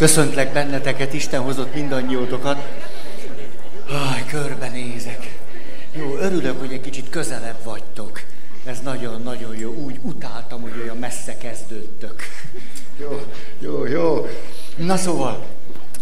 Köszöntlek benneteket, Isten hozott mindannyiótokat. Aj, körbenézek. Jó, örülök, hogy egy kicsit közelebb vagytok. Ez nagyon-nagyon jó. Úgy utáltam, hogy olyan messze kezdődtök. Jó, jó, jó. Na szóval,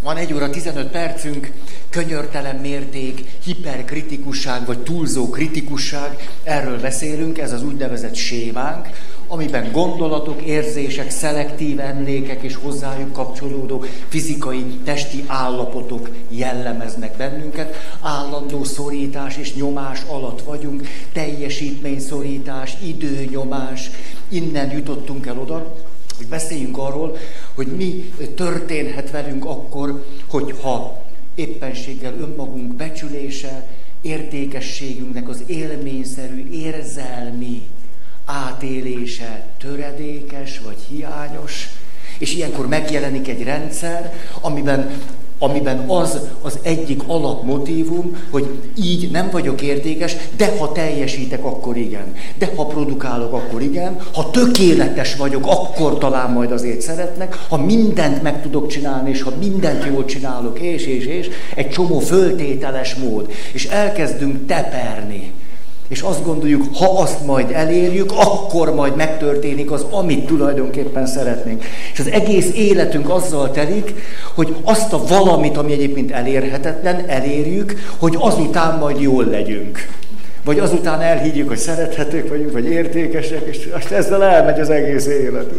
van egy óra 15 percünk, könyörtelen mérték, hiperkritikusság vagy túlzó kritikusság, erről beszélünk, ez az úgynevezett sémánk, amiben gondolatok, érzések, szelektív emlékek és hozzájuk kapcsolódó fizikai, testi állapotok jellemeznek bennünket. Állandó szorítás és nyomás alatt vagyunk, teljesítményszorítás, időnyomás. Innen jutottunk el oda, hogy beszéljünk arról, hogy mi történhet velünk akkor, hogyha éppenséggel önmagunk becsülése, értékességünknek az élményszerű, érzelmi átélése töredékes vagy hiányos, és ilyenkor megjelenik egy rendszer, amiben, amiben az az egyik alapmotívum, hogy így nem vagyok értékes, de ha teljesítek, akkor igen. De ha produkálok, akkor igen. Ha tökéletes vagyok, akkor talán majd azért szeretnek. Ha mindent meg tudok csinálni, és ha mindent jól csinálok, és, és, és, egy csomó föltételes mód. És elkezdünk teperni és azt gondoljuk, ha azt majd elérjük, akkor majd megtörténik az, amit tulajdonképpen szeretnénk. És az egész életünk azzal telik, hogy azt a valamit, ami egyébként elérhetetlen, elérjük, hogy azután majd jól legyünk. Vagy azután elhiggyük, hogy szerethetők vagyunk, vagy értékesek, és azt ezzel elmegy az egész élet.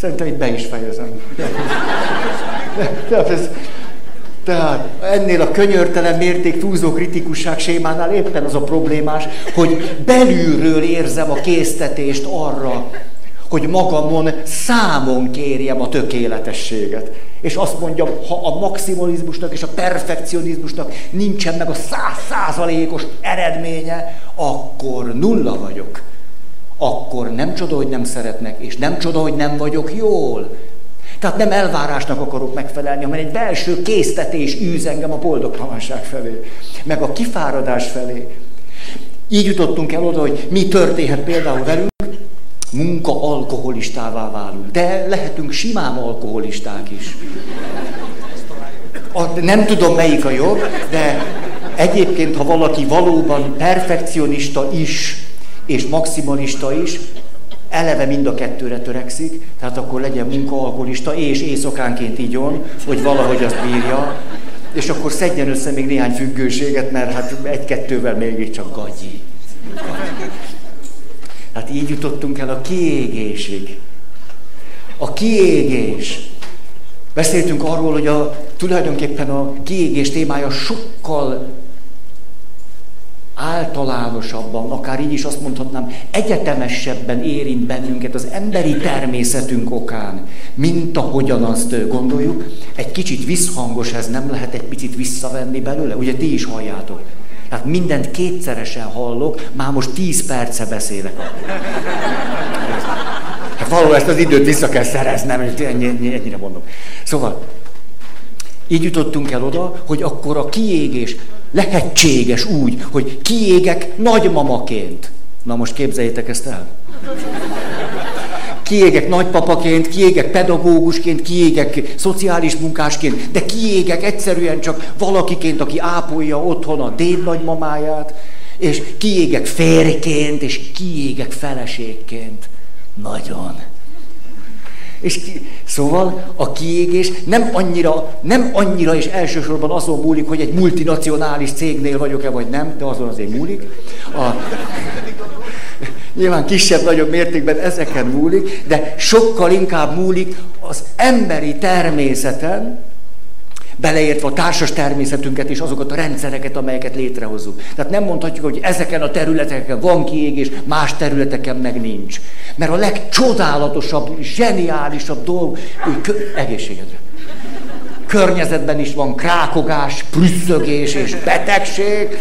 Szerintem itt be is fejezem. De, de, de tehát ennél a könyörtelen mérték túlzó kritikusság sémánál éppen az a problémás, hogy belülről érzem a késztetést arra, hogy magamon számon kérjem a tökéletességet. És azt mondjam, ha a maximalizmusnak és a perfekcionizmusnak nincsen meg a százszázalékos eredménye, akkor nulla vagyok. Akkor nem csoda, hogy nem szeretnek, és nem csoda, hogy nem vagyok jól. Tehát nem elvárásnak akarok megfelelni, hanem egy belső késztetés űz engem a boldogtalanság felé, meg a kifáradás felé. Így jutottunk el oda, hogy mi történhet például velünk, munka alkoholistává válunk. De lehetünk simán alkoholisták is. A, nem tudom melyik a jobb, de egyébként, ha valaki valóban perfekcionista is, és maximalista is, eleve mind a kettőre törekszik, tehát akkor legyen munkaalkoholista és éjszakánként igyon, hogy valahogy azt bírja, és akkor szedjen össze még néhány függőséget, mert hát egy-kettővel mégiscsak gagyi. Hát így jutottunk el a kiégésig. A kiégés. Beszéltünk arról, hogy a, tulajdonképpen a kiégés témája sokkal általánosabban, akár így is azt mondhatnám, egyetemesebben érint bennünket az emberi természetünk okán, mint ahogyan azt gondoljuk. Egy kicsit visszhangos ez, nem lehet egy picit visszavenni belőle? Ugye ti is halljátok. Tehát mindent kétszeresen hallok, már most tíz perce beszélek. Hát valahol ezt az időt vissza kell szereznem, ennyi, ennyire mondom. Szóval, így jutottunk el oda, hogy akkor a kiégés lehetséges úgy, hogy kiégek nagymamaként. Na most képzeljétek ezt el. Kiégek nagypapaként, kiégek pedagógusként, kiégek szociális munkásként, de kiégek egyszerűen csak valakiként, aki ápolja otthon a déd nagymamáját, és kiégek férjként, és kiégek feleségként. Nagyon. És ki, szóval a kiégés nem annyira, nem annyira és elsősorban azon múlik, hogy egy multinacionális cégnél vagyok-e vagy nem, de azon azért múlik. A, nyilván kisebb-nagyobb mértékben ezeken múlik, de sokkal inkább múlik az emberi természeten, beleértve a társas természetünket és azokat a rendszereket, amelyeket létrehozunk. Tehát nem mondhatjuk, hogy ezeken a területeken van kiégés, más területeken meg nincs. Mert a legcsodálatosabb, zseniálisabb dolog, hogy egészségedre. Környezetben is van krákogás, prüsszögés és betegség.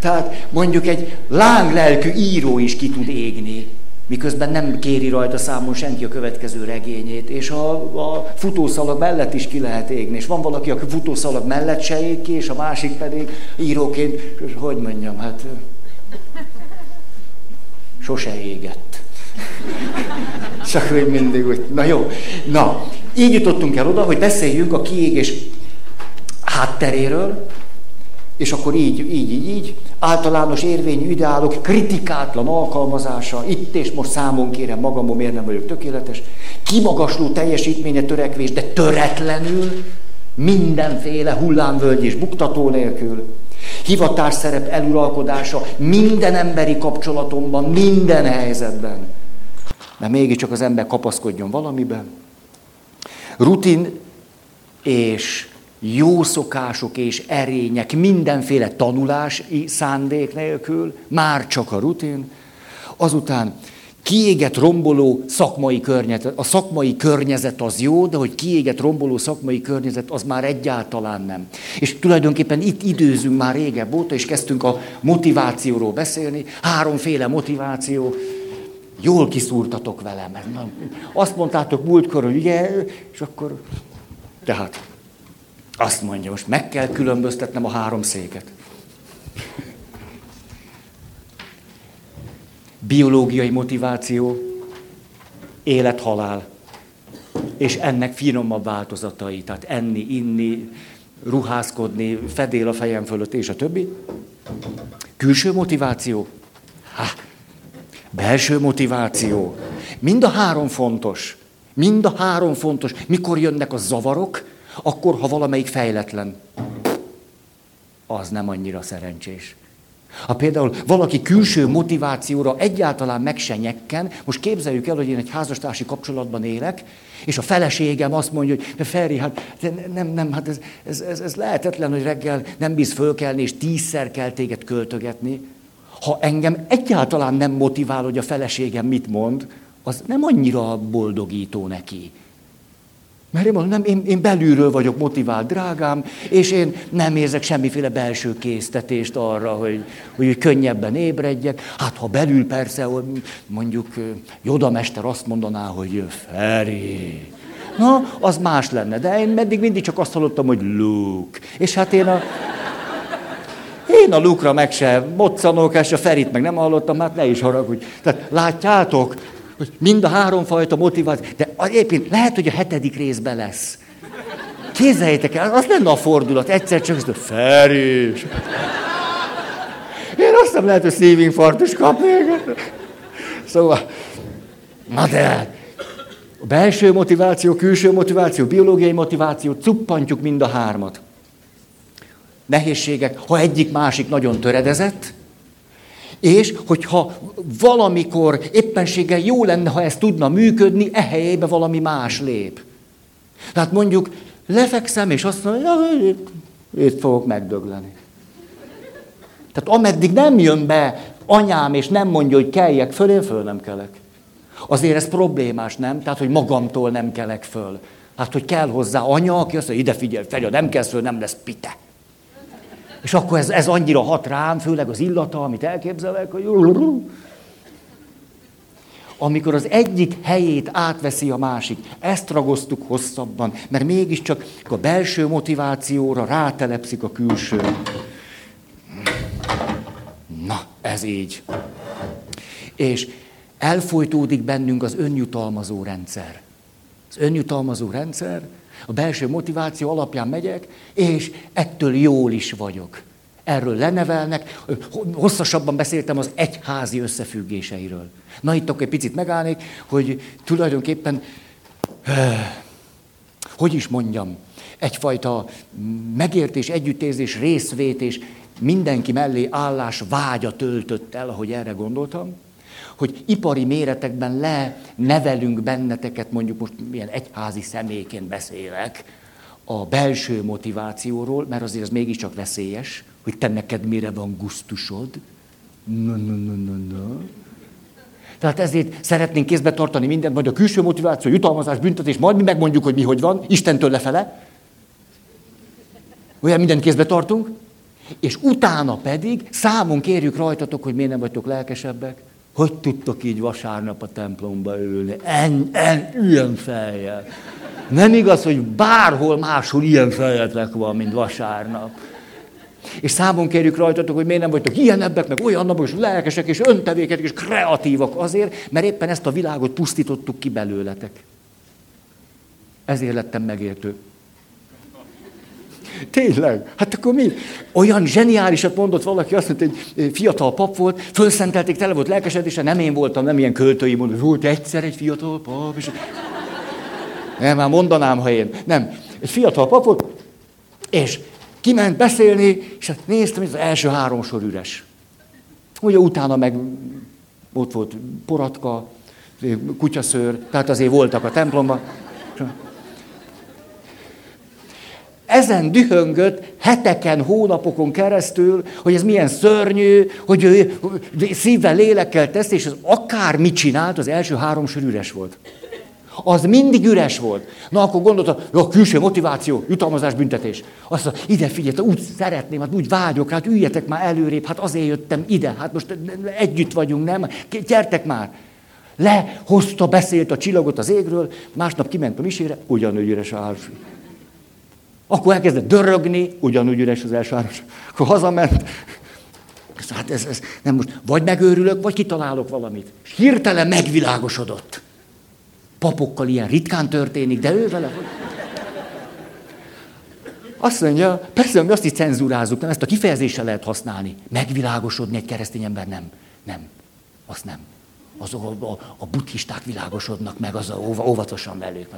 Tehát mondjuk egy lánglelkű író is ki tud égni miközben nem kéri rajta számon senki a következő regényét, és a, a futószalag mellett is ki lehet égni, és van valaki, aki futószalag mellett se ég ki, és a másik pedig íróként, hogy mondjam, hát sose égett. Csak hogy mindig úgy. Na jó. Na, így jutottunk el oda, hogy beszéljünk a kiégés hátteréről, és akkor így, így, így, így, általános érvényű ideálok, kritikátlan alkalmazása, itt és most számon kérem magamon, miért nem vagyok tökéletes, kimagasló teljesítménye törekvés, de töretlenül, mindenféle hullámvölgy és buktató nélkül, hivatás szerep eluralkodása minden emberi kapcsolatomban, minden helyzetben. Mert mégiscsak az ember kapaszkodjon valamiben. Rutin és jó szokások és erények, mindenféle tanulási szándék nélkül, már csak a rutin. Azután kiégett, romboló szakmai környezet. A szakmai környezet az jó, de hogy kiégett, romboló szakmai környezet, az már egyáltalán nem. És tulajdonképpen itt időzünk már régebb óta, és kezdtünk a motivációról beszélni. Háromféle motiváció. Jól kiszúrtatok velem. Azt mondtátok múltkor, hogy ugye, és akkor... Tehát azt mondja, most meg kell különböztetnem a három széket. Biológiai motiváció, élet-halál. És ennek finomabb változatai, tehát enni, inni, ruházkodni, fedél a fejem fölött, és a többi. Külső motiváció. Ha, belső motiváció. Mind a három fontos. Mind a három fontos. Mikor jönnek a zavarok, akkor, ha valamelyik fejletlen, az nem annyira szerencsés. Ha például valaki külső motivációra egyáltalán meg se nyekken, most képzeljük el, hogy én egy házastársi kapcsolatban élek, és a feleségem azt mondja, hogy de Feri, hát nem, nem, hát ez, ez, ez, ez lehetetlen, hogy reggel nem bíz fölkelni, és tízszer kell téged költögetni. Ha engem egyáltalán nem motivál, hogy a feleségem mit mond, az nem annyira boldogító neki. Mert én mondom, nem, én, én belülről vagyok motivált, drágám, és én nem érzek semmiféle belső késztetést arra, hogy, hogy könnyebben ébredjek. Hát ha belül persze, mondjuk Joda mester azt mondaná, hogy Feri, na, az más lenne. De én meddig mindig csak azt hallottam, hogy Luke. És hát én a... Én a Lukra meg se moccanok, és a Ferit meg nem hallottam, hát ne is haragudj. Tehát látjátok, hogy mind a háromfajta motiváció, de egyébként lehet, hogy a hetedik részben lesz. Képzeljétek el, az lenne a fordulat, egyszer csak ezt Feri. Én azt nem lehet, hogy szívinfarktus kapnék. Szóval, na de, a belső motiváció, külső motiváció, biológiai motiváció, cuppantjuk mind a hármat. Nehézségek, ha egyik másik nagyon töredezett, és hogyha valamikor éppenséggel jó lenne, ha ez tudna működni, e helyébe valami más lép. Tehát mondjuk lefekszem, és azt mondom, hogy itt fogok megdögleni. Tehát ameddig nem jön be anyám, és nem mondja, hogy keljek föl, én föl nem kelek. Azért ez problémás, nem? Tehát, hogy magamtól nem kelek föl. Hát, hogy kell hozzá anya, aki azt mondja, ide figyelj, Feri, nem kelsz föl, nem lesz pite. És akkor ez, ez annyira hat rám, főleg az illata, amit elképzelek, hogy... Amikor az egyik helyét átveszi a másik, ezt ragoztuk hosszabban, mert mégiscsak a belső motivációra rátelepszik a külső. Na, ez így. És elfolytódik bennünk az önjutalmazó rendszer. Az önjutalmazó rendszer, a belső motiváció alapján megyek, és ettől jól is vagyok. Erről lenevelnek. Hosszasabban beszéltem az egyházi összefüggéseiről. Na itt akkor egy picit megállnék, hogy tulajdonképpen, hogy is mondjam, egyfajta megértés, együttérzés, részvétés, mindenki mellé állás vágya töltött el, ahogy erre gondoltam hogy ipari méretekben lenevelünk benneteket, mondjuk most milyen egyházi személyként beszélek, a belső motivációról, mert azért az mégiscsak veszélyes, hogy te neked mire van gusztusod. Na, na, na, na, na. Tehát ezért szeretnénk kézbe tartani mindent, majd a külső motiváció, jutalmazás, büntetés, majd mi megmondjuk, hogy mi hogy van, Istentől lefele. Olyan mindent kézbe tartunk, és utána pedig számon kérjük rajtatok, hogy miért nem vagytok lelkesebbek. Hogy tudtok így vasárnap a templomba ülni? En, en, ilyen fejjel. Nem igaz, hogy bárhol máshol ilyen fejetek van, mint vasárnap. És számon kérjük rajtatok, hogy miért nem vagytok ilyenebbek, meg olyannabbak, és lelkesek, és öntevéket, és kreatívak azért, mert éppen ezt a világot pusztítottuk ki belőletek. Ezért lettem megértő. Tényleg? Hát akkor mi? Olyan zseniálisat mondott valaki, azt mondta, egy fiatal pap volt, fölszentelték, tele volt lelkesedése, nem én voltam, nem ilyen költői mondott, volt egyszer egy fiatal pap, és... Nem, már mondanám, ha én. Nem. Egy fiatal pap volt, és kiment beszélni, és hát néztem, hogy az első három sor üres. Ugye utána meg ott volt poratka, kutyaszőr, tehát azért voltak a templomban. Ezen dühöngött heteken, hónapokon keresztül, hogy ez milyen szörnyű, hogy ő szívvel, lélekkel tesz, és az akár mit csinált, az első három sor üres volt. Az mindig üres volt. Na akkor gondolta, a külső motiváció, jutalmazás, büntetés. Azt mondta, ide figyelj, úgy szeretném, hát úgy vágyok, hát üljetek már előrébb, hát azért jöttem ide, hát most együtt vagyunk, nem? Gyertek már. Lehozta, beszélt a csillagot az égről, másnap kiment a misére, ugyanúgy üres a háros. Akkor elkezdett dörögni, ugyanúgy üres az első háros. Akkor hazament. Hát ez, ez, nem most, vagy megőrülök, vagy kitalálok valamit. És hirtelen megvilágosodott. Papokkal ilyen ritkán történik, de ő vele... Azt mondja, persze, mi azt is cenzúrázzuk, nem ezt a kifejezéssel lehet használni. Megvilágosodni egy keresztény ember nem. Nem. Azt nem. Az a, a, a buddhisták világosodnak meg, az a, óvatosan velük.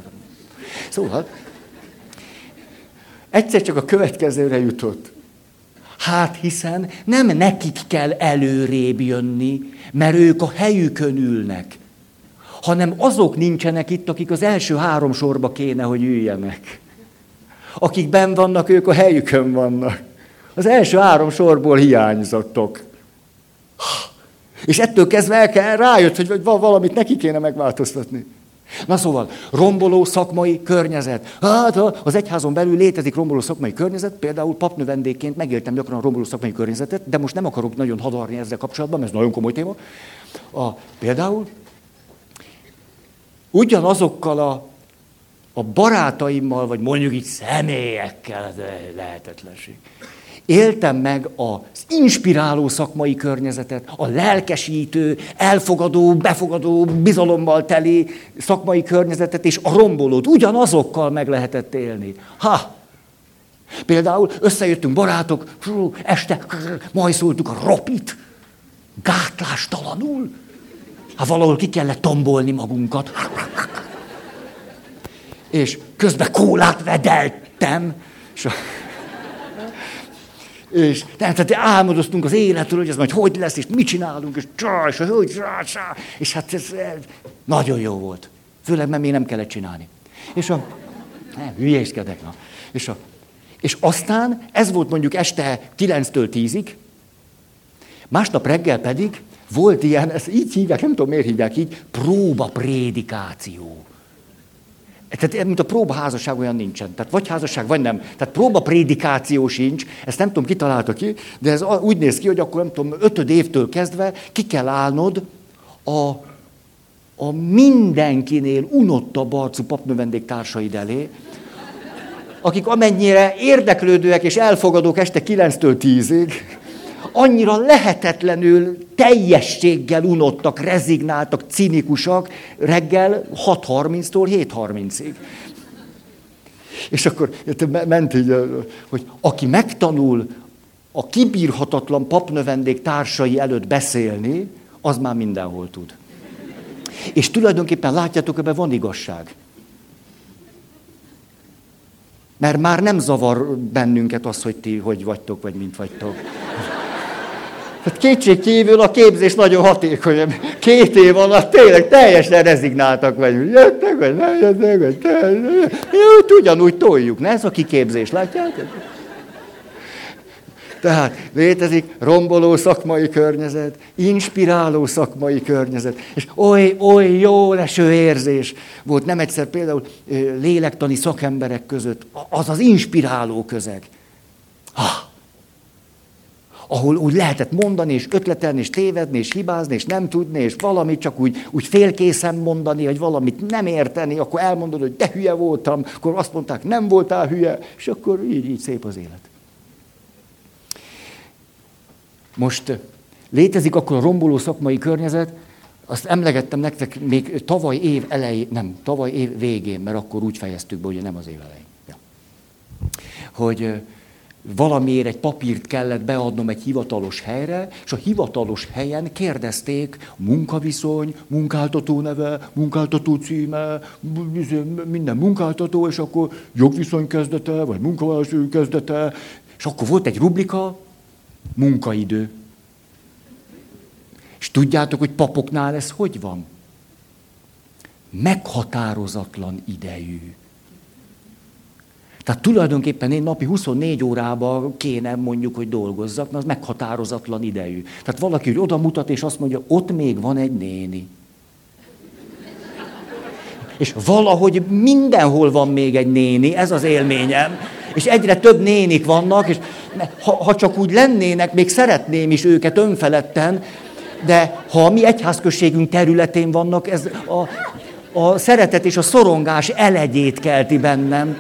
Szóval, egyszer csak a következőre jutott. Hát hiszen nem nekik kell előrébb jönni, mert ők a helyükön ülnek hanem azok nincsenek itt, akik az első három sorba kéne, hogy üljenek. Akik ben vannak, ők a helyükön vannak. Az első három sorból hiányzottok. És ettől kezdve el kell, rájött, hogy valamit neki kéne megváltoztatni. Na szóval, romboló szakmai környezet. Hát az egyházon belül létezik romboló szakmai környezet, például papnövendékként megéltem gyakran a romboló szakmai környezetet, de most nem akarok nagyon hadarni ezzel kapcsolatban, mert ez nagyon komoly téma. A, például ugyanazokkal a, a barátaimmal, vagy mondjuk így személyekkel, de lehetetlenség. Éltem meg az inspiráló szakmai környezetet, a lelkesítő, elfogadó, befogadó, bizalommal teli szakmai környezetet, és a rombolót ugyanazokkal meg lehetett élni. Ha! Például összejöttünk barátok, este majszoltuk a ropit, gátlástalanul, Hát valahol ki kellett tombolni magunkat. És közben kólát vedeltem. És, a... és tehát álmodoztunk az életről, hogy ez majd hogy lesz, és mit csinálunk, és csá, és hogy csá, csá. És hát ez, ez nagyon jó volt. Főleg, mert még nem kellett csinálni. És a... Nem, hülyéskedek. Na. És, a, és aztán ez volt mondjuk este 9-től 10-ig, másnap reggel pedig volt ilyen, ezt így hívják, nem tudom miért hívják így, próba prédikáció. Tehát mint a próba házasság olyan nincsen. Tehát vagy házasság, vagy nem. Tehát próba prédikáció sincs, ezt nem tudom, ki találta ki, de ez úgy néz ki, hogy akkor nem tudom, ötöd évtől kezdve ki kell állnod a, a mindenkinél unottabb arcú papnövendék társaid elé, akik amennyire érdeklődőek és elfogadók este 9-től 10-ig, annyira lehetetlenül teljességgel unottak, rezignáltak, cinikusak reggel 6.30-tól 7.30-ig. És akkor ment így, hogy aki megtanul a kibírhatatlan papnövendék társai előtt beszélni, az már mindenhol tud. És tulajdonképpen látjátok, ebben van igazság. Mert már nem zavar bennünket az, hogy ti hogy vagytok, vagy mint vagytok. Hát kétség kívül a képzés nagyon hatékony. Két év alatt tényleg teljesen rezignáltak vagyunk. Jöttek, vagy nem jöttek, vagy Jó, ugyanúgy toljuk, ne? Ez a kiképzés, látjátok? Tehát létezik romboló szakmai környezet, inspiráló szakmai környezet, és oly, oly jó leső érzés volt nem egyszer például lélektani szakemberek között, az az inspiráló közeg. Ah, ahol úgy lehetett mondani, és ötletelni, és tévedni, és hibázni, és nem tudni, és valamit csak úgy, úgy félkészen mondani, hogy valamit nem érteni, akkor elmondod, hogy de hülye voltam, akkor azt mondták, nem voltál hülye, és akkor így, így szép az élet. Most létezik akkor a romboló szakmai környezet, azt emlegettem nektek még tavaly év elején, nem, tavaly év végén, mert akkor úgy fejeztük be, hogy nem az év elején. Ja. Hogy valamiért egy papírt kellett beadnom egy hivatalos helyre, és a hivatalos helyen kérdezték munkaviszony, munkáltató neve, munkáltató címe, minden munkáltató, és akkor jogviszony kezdete, vagy munkavállalás kezdete, és akkor volt egy rubrika, munkaidő. És tudjátok, hogy papoknál ez hogy van? Meghatározatlan idejű. Tehát tulajdonképpen én napi 24 órába kéne mondjuk, hogy dolgozzak, mert az meghatározatlan idejű. Tehát valaki hogy oda mutat, és azt mondja, ott még van egy néni. És valahogy mindenhol van még egy néni, ez az élményem. És egyre több nénik vannak, és ha, ha csak úgy lennének, még szeretném is őket önfeledten, de ha a mi egyházközségünk területén vannak, ez a, a szeretet és a szorongás elegyét kelti bennem.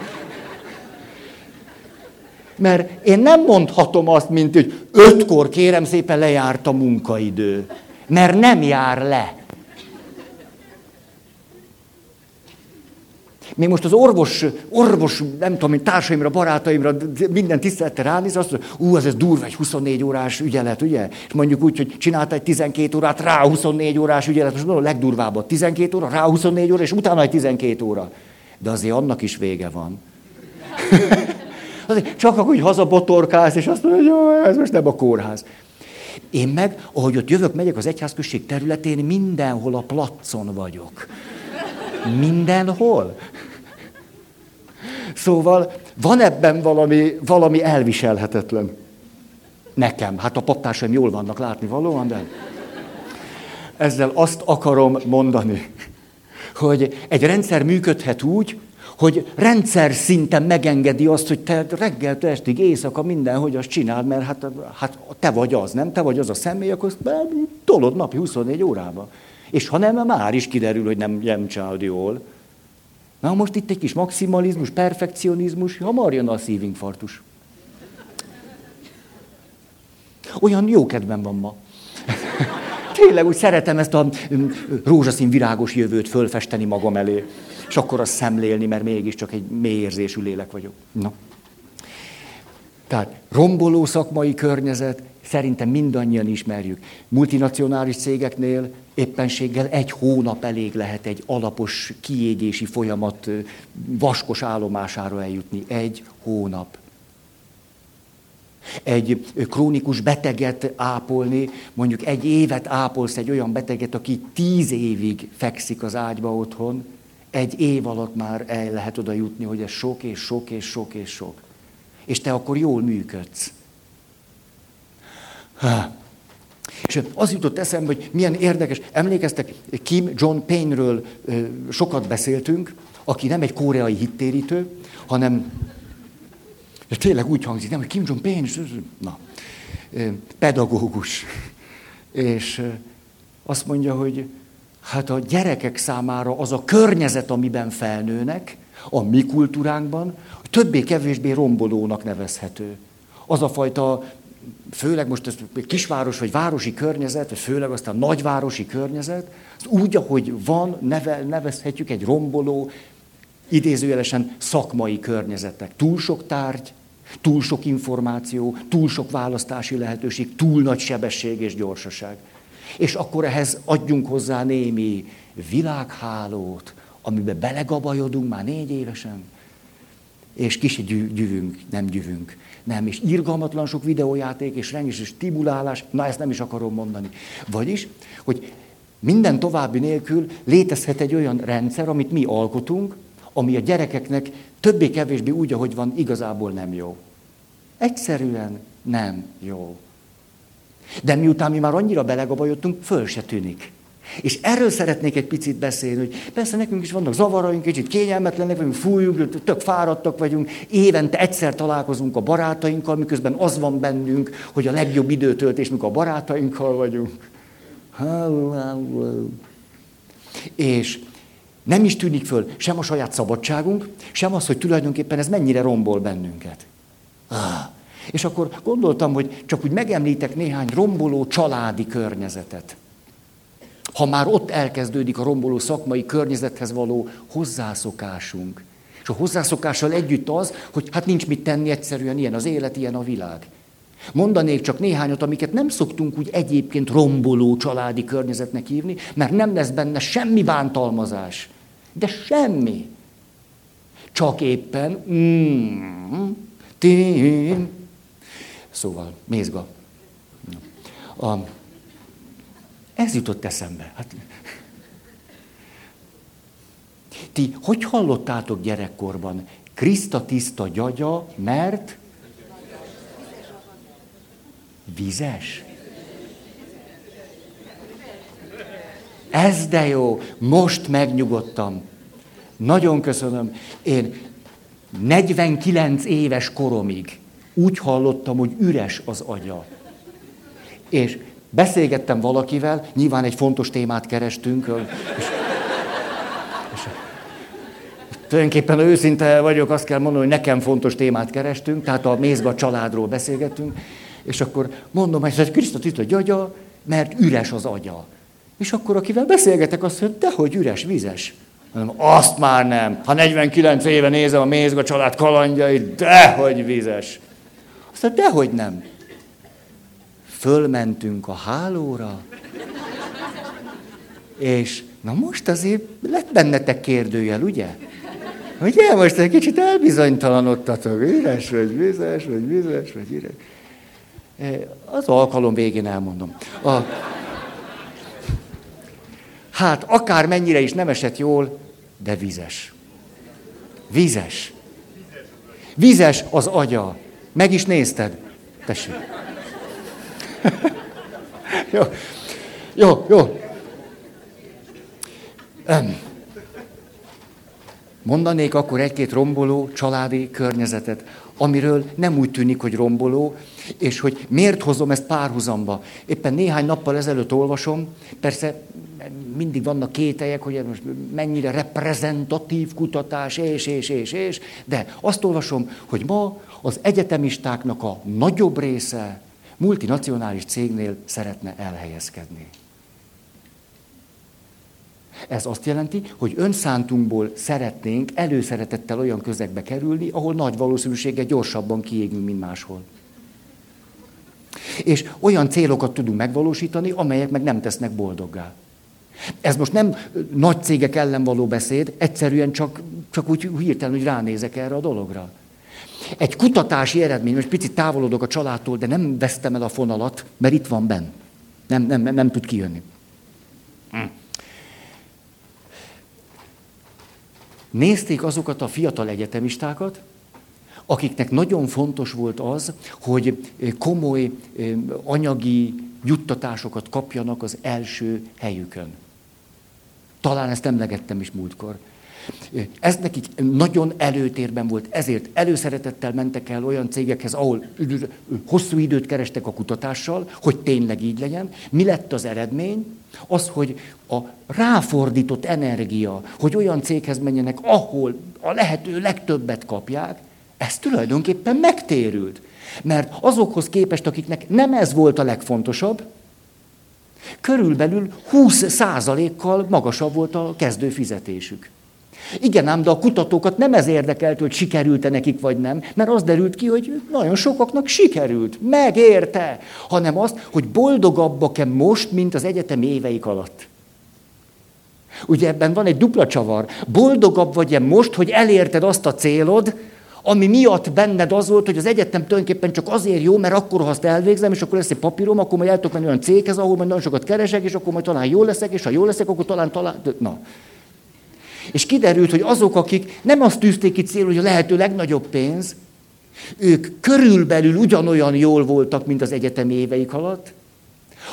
Mert én nem mondhatom azt, mint hogy ötkor kérem szépen lejárt a munkaidő. Mert nem jár le. Még most az orvos, orvos, nem tudom, társaimra, barátaimra, minden tisztelettel ránéz, azt mondja, ú, ez, ez durva, egy 24 órás ügyelet, ugye? És mondjuk úgy, hogy csinálta egy 12 órát, rá 24 órás ügyelet, most a legdurvábbat, 12 óra, rá 24 óra, és utána egy 12 óra. De azért annak is vége van. Azért csak akkor, hogy hazabotorkálsz, és azt mondja, hogy jó, ez most nem a kórház. Én meg, ahogy ott jövök, megyek az egyházközség területén, mindenhol a placon vagyok. Mindenhol. Szóval van ebben valami, valami elviselhetetlen. Nekem. Hát a paptársaim jól vannak látni valóan, de ezzel azt akarom mondani, hogy egy rendszer működhet úgy, hogy rendszer szinten megengedi azt, hogy te reggeltől estig, éjszaka mindenhogy azt csináld, mert hát, hát te vagy az, nem? Te vagy az a személy, akkor azt tolod napi 24 órába. És ha nem, már is kiderül, hogy nem, nem csinálod jól. Na most itt egy kis maximalizmus, perfekcionizmus, hamar jön a szívinfarktus. Olyan jó kedvem van ma. Tényleg úgy szeretem ezt a mm, rózsaszín virágos jövőt fölfesteni magam elé, és akkor azt szemlélni, mert mégiscsak egy mély érzésű lélek vagyok. Na. Tehát romboló szakmai környezet, szerintem mindannyian ismerjük. Multinacionális cégeknél éppenséggel egy hónap elég lehet egy alapos kiégési folyamat vaskos állomására eljutni. Egy hónap. Egy krónikus beteget ápolni, mondjuk egy évet ápolsz egy olyan beteget, aki tíz évig fekszik az ágyba otthon, egy év alatt már el lehet oda jutni, hogy ez sok és sok és sok és sok. És te akkor jól működsz. És az jutott eszembe, hogy milyen érdekes. Emlékeztek, Kim John Payne-ről sokat beszéltünk, aki nem egy koreai hittérítő, hanem tényleg úgy hangzik, nem, hogy Kim John Payne, na, pedagógus. És azt mondja, hogy hát a gyerekek számára az a környezet, amiben felnőnek, a mi kultúránkban, többé-kevésbé rombolónak nevezhető. Az a fajta főleg most ez kisváros vagy városi környezet, vagy főleg aztán nagyvárosi környezet, az úgy, ahogy van, neve, nevezhetjük egy romboló, idézőjelesen szakmai környezetek. Túl sok tárgy, túl sok információ, túl sok választási lehetőség, túl nagy sebesség és gyorsaság. És akkor ehhez adjunk hozzá némi világhálót, amiben belegabajodunk már négy évesen, és kis gyűvünk, nem gyűvünk. Nem, és irgalmatlan sok videójáték, és rengeteg stimulálás, na ezt nem is akarom mondani. Vagyis, hogy minden további nélkül létezhet egy olyan rendszer, amit mi alkotunk, ami a gyerekeknek többé-kevésbé úgy, ahogy van, igazából nem jó. Egyszerűen nem jó. De miután mi már annyira belegabajodtunk, föl se tűnik. És erről szeretnék egy picit beszélni, hogy persze nekünk is vannak zavaraink, kicsit kényelmetlenek vagyunk, fújjuk, tök fáradtak vagyunk, évente egyszer találkozunk a barátainkkal, miközben az van bennünk, hogy a legjobb időtöltés, mikor a barátainkkal vagyunk. És nem is tűnik föl sem a saját szabadságunk, sem az, hogy tulajdonképpen ez mennyire rombol bennünket. És akkor gondoltam, hogy csak úgy megemlítek néhány romboló családi környezetet. Ha már ott elkezdődik a romboló szakmai környezethez való hozzászokásunk. És a hozzászokással együtt az, hogy hát nincs mit tenni, egyszerűen ilyen az élet, ilyen a világ. Mondanék csak néhányat, amiket nem szoktunk úgy egyébként romboló családi környezetnek hívni, mert nem lesz benne semmi bántalmazás. De semmi. Csak éppen, mm, tím. Szóval, mézga. A, ez jutott eszembe. Hát, ti hogy hallottátok gyerekkorban? Kriszta tiszta gyagya, mert vizes? Ez de jó, most megnyugodtam. Nagyon köszönöm. Én 49 éves koromig úgy hallottam, hogy üres az agya. És beszélgettem valakivel, nyilván egy fontos témát kerestünk, és, és tulajdonképpen őszinte vagyok, azt kell mondanom, hogy nekem fontos témát kerestünk, tehát a Mézga családról beszélgettünk, és akkor mondom, hogy ez Krisztus itt a gyagya, mert üres az agya. És akkor akivel beszélgetek, azt mondja, hogy üres, vizes. Mondom, azt már nem. Ha 49 éve nézem a Mézga család kalandjait, dehogy vizes. Azt mondja, dehogy nem. Fölmentünk a hálóra, és na most azért lett bennetek kérdőjel, ugye? Ugye, most egy kicsit elbizonytalanodtatok, üres, vagy vizes, vagy vizes, vagy üres. Az alkalom végén elmondom. A... Hát akár mennyire is nem esett jól, de vizes. Vizes. Vizes az agya. Meg is nézted? Tessék. jó, jó, jó. Mondanék akkor egy-két romboló családi környezetet, amiről nem úgy tűnik, hogy romboló, és hogy miért hozom ezt párhuzamba. Éppen néhány nappal ezelőtt olvasom, persze mindig vannak kételyek, hogy most mennyire reprezentatív kutatás, és, és, és, és, de azt olvasom, hogy ma az egyetemistáknak a nagyobb része multinacionális cégnél szeretne elhelyezkedni. Ez azt jelenti, hogy önszántunkból szeretnénk előszeretettel olyan közegbe kerülni, ahol nagy valószínűséggel gyorsabban kiégünk, mint máshol. És olyan célokat tudunk megvalósítani, amelyek meg nem tesznek boldoggá. Ez most nem nagy cégek ellen való beszéd, egyszerűen csak, csak úgy hirtelen, hogy ránézek erre a dologra. Egy kutatási eredmény, most picit távolodok a családtól, de nem vesztem el a fonalat, mert itt van benn. Nem, nem, nem, nem tud kijönni. Hm. Nézték azokat a fiatal egyetemistákat, akiknek nagyon fontos volt az, hogy komoly anyagi juttatásokat kapjanak az első helyükön. Talán ezt emlegettem is múltkor. Ez nekik nagyon előtérben volt, ezért előszeretettel mentek el olyan cégekhez, ahol hosszú időt kerestek a kutatással, hogy tényleg így legyen. Mi lett az eredmény? Az, hogy a ráfordított energia, hogy olyan céghez menjenek, ahol a lehető legtöbbet kapják, ez tulajdonképpen megtérült. Mert azokhoz képest, akiknek nem ez volt a legfontosabb, körülbelül 20 százalékkal magasabb volt a kezdő fizetésük. Igen, ám, de a kutatókat nem ez érdekelt, hogy sikerült-e nekik, vagy nem, mert az derült ki, hogy nagyon sokaknak sikerült, megérte, hanem azt, hogy boldogabbak-e most, mint az egyetemi éveik alatt. Ugye ebben van egy dupla csavar. Boldogabb vagy-e most, hogy elérted azt a célod, ami miatt benned az volt, hogy az egyetem tulajdonképpen csak azért jó, mert akkor, ha azt elvégzem, és akkor lesz egy papírom, akkor majd el tudok menni olyan céghez, ahol majd nagyon sokat keresek, és akkor majd talán jó leszek, és ha jó leszek, akkor talán talán... Na. És kiderült, hogy azok, akik nem azt tűzték ki célul, hogy a lehető legnagyobb pénz, ők körülbelül ugyanolyan jól voltak, mint az egyetemi éveik alatt,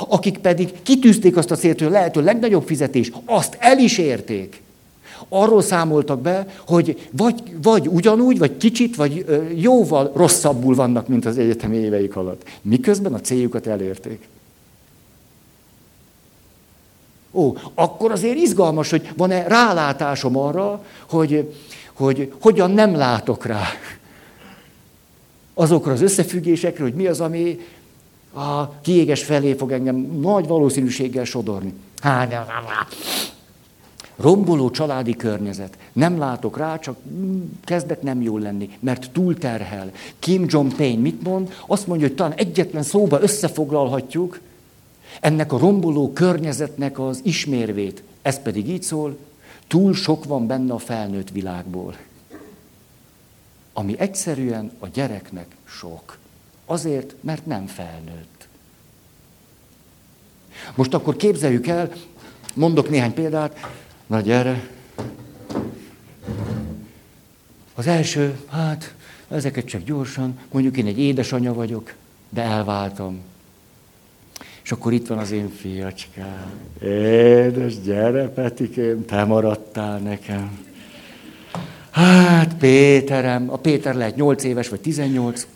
akik pedig kitűzték azt a célt, hogy a lehető legnagyobb fizetés, azt el is érték. Arról számoltak be, hogy vagy, vagy ugyanúgy, vagy kicsit, vagy jóval rosszabbul vannak, mint az egyetemi éveik alatt. Miközben a céljukat elérték. Ó, akkor azért izgalmas, hogy van-e rálátásom arra, hogy, hogy hogyan nem látok rá. azokra az összefüggésekre, hogy mi az, ami a kiéges felé fog engem nagy valószínűséggel sodorni. Hát, Romboló családi környezet. Nem látok rá, csak kezdek nem jól lenni, mert túlterhel. Kim Jong-un mit mond? Azt mondja, hogy talán egyetlen szóba összefoglalhatjuk ennek a romboló környezetnek az ismérvét. Ez pedig így szól, túl sok van benne a felnőtt világból. Ami egyszerűen a gyereknek sok. Azért, mert nem felnőtt. Most akkor képzeljük el, mondok néhány példát, Na gyere. Az első, hát, ezeket csak gyorsan, mondjuk én egy édesanyja vagyok, de elváltam. És akkor itt van az én fiacskám. Édes, gyere, Petikém, te maradtál nekem. Hát, Péterem, a Péter lehet 8 éves, vagy 18,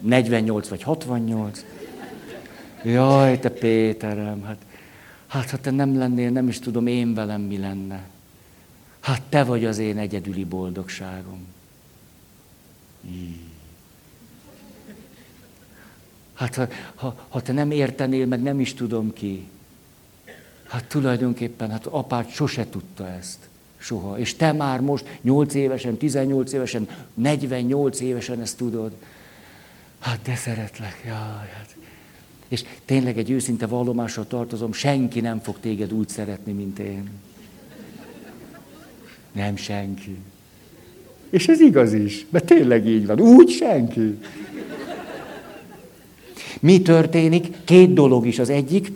48 vagy 68. Jaj, te Péterem, hát Hát, ha te nem lennél, nem is tudom én velem mi lenne. Hát te vagy az én egyedüli boldogságom. Hát ha, ha, ha te nem értenél, meg nem is tudom ki. Hát tulajdonképpen, hát apád sose tudta ezt. Soha. És te már most 8 évesen, 18 évesen, 48 évesen ezt tudod. Hát de szeretlek, jaj, hát és tényleg egy őszinte vallomással tartozom, senki nem fog téged úgy szeretni, mint én. Nem senki. És ez igaz is, mert tényleg így van. Úgy senki. Mi történik? Két dolog is. Az egyik,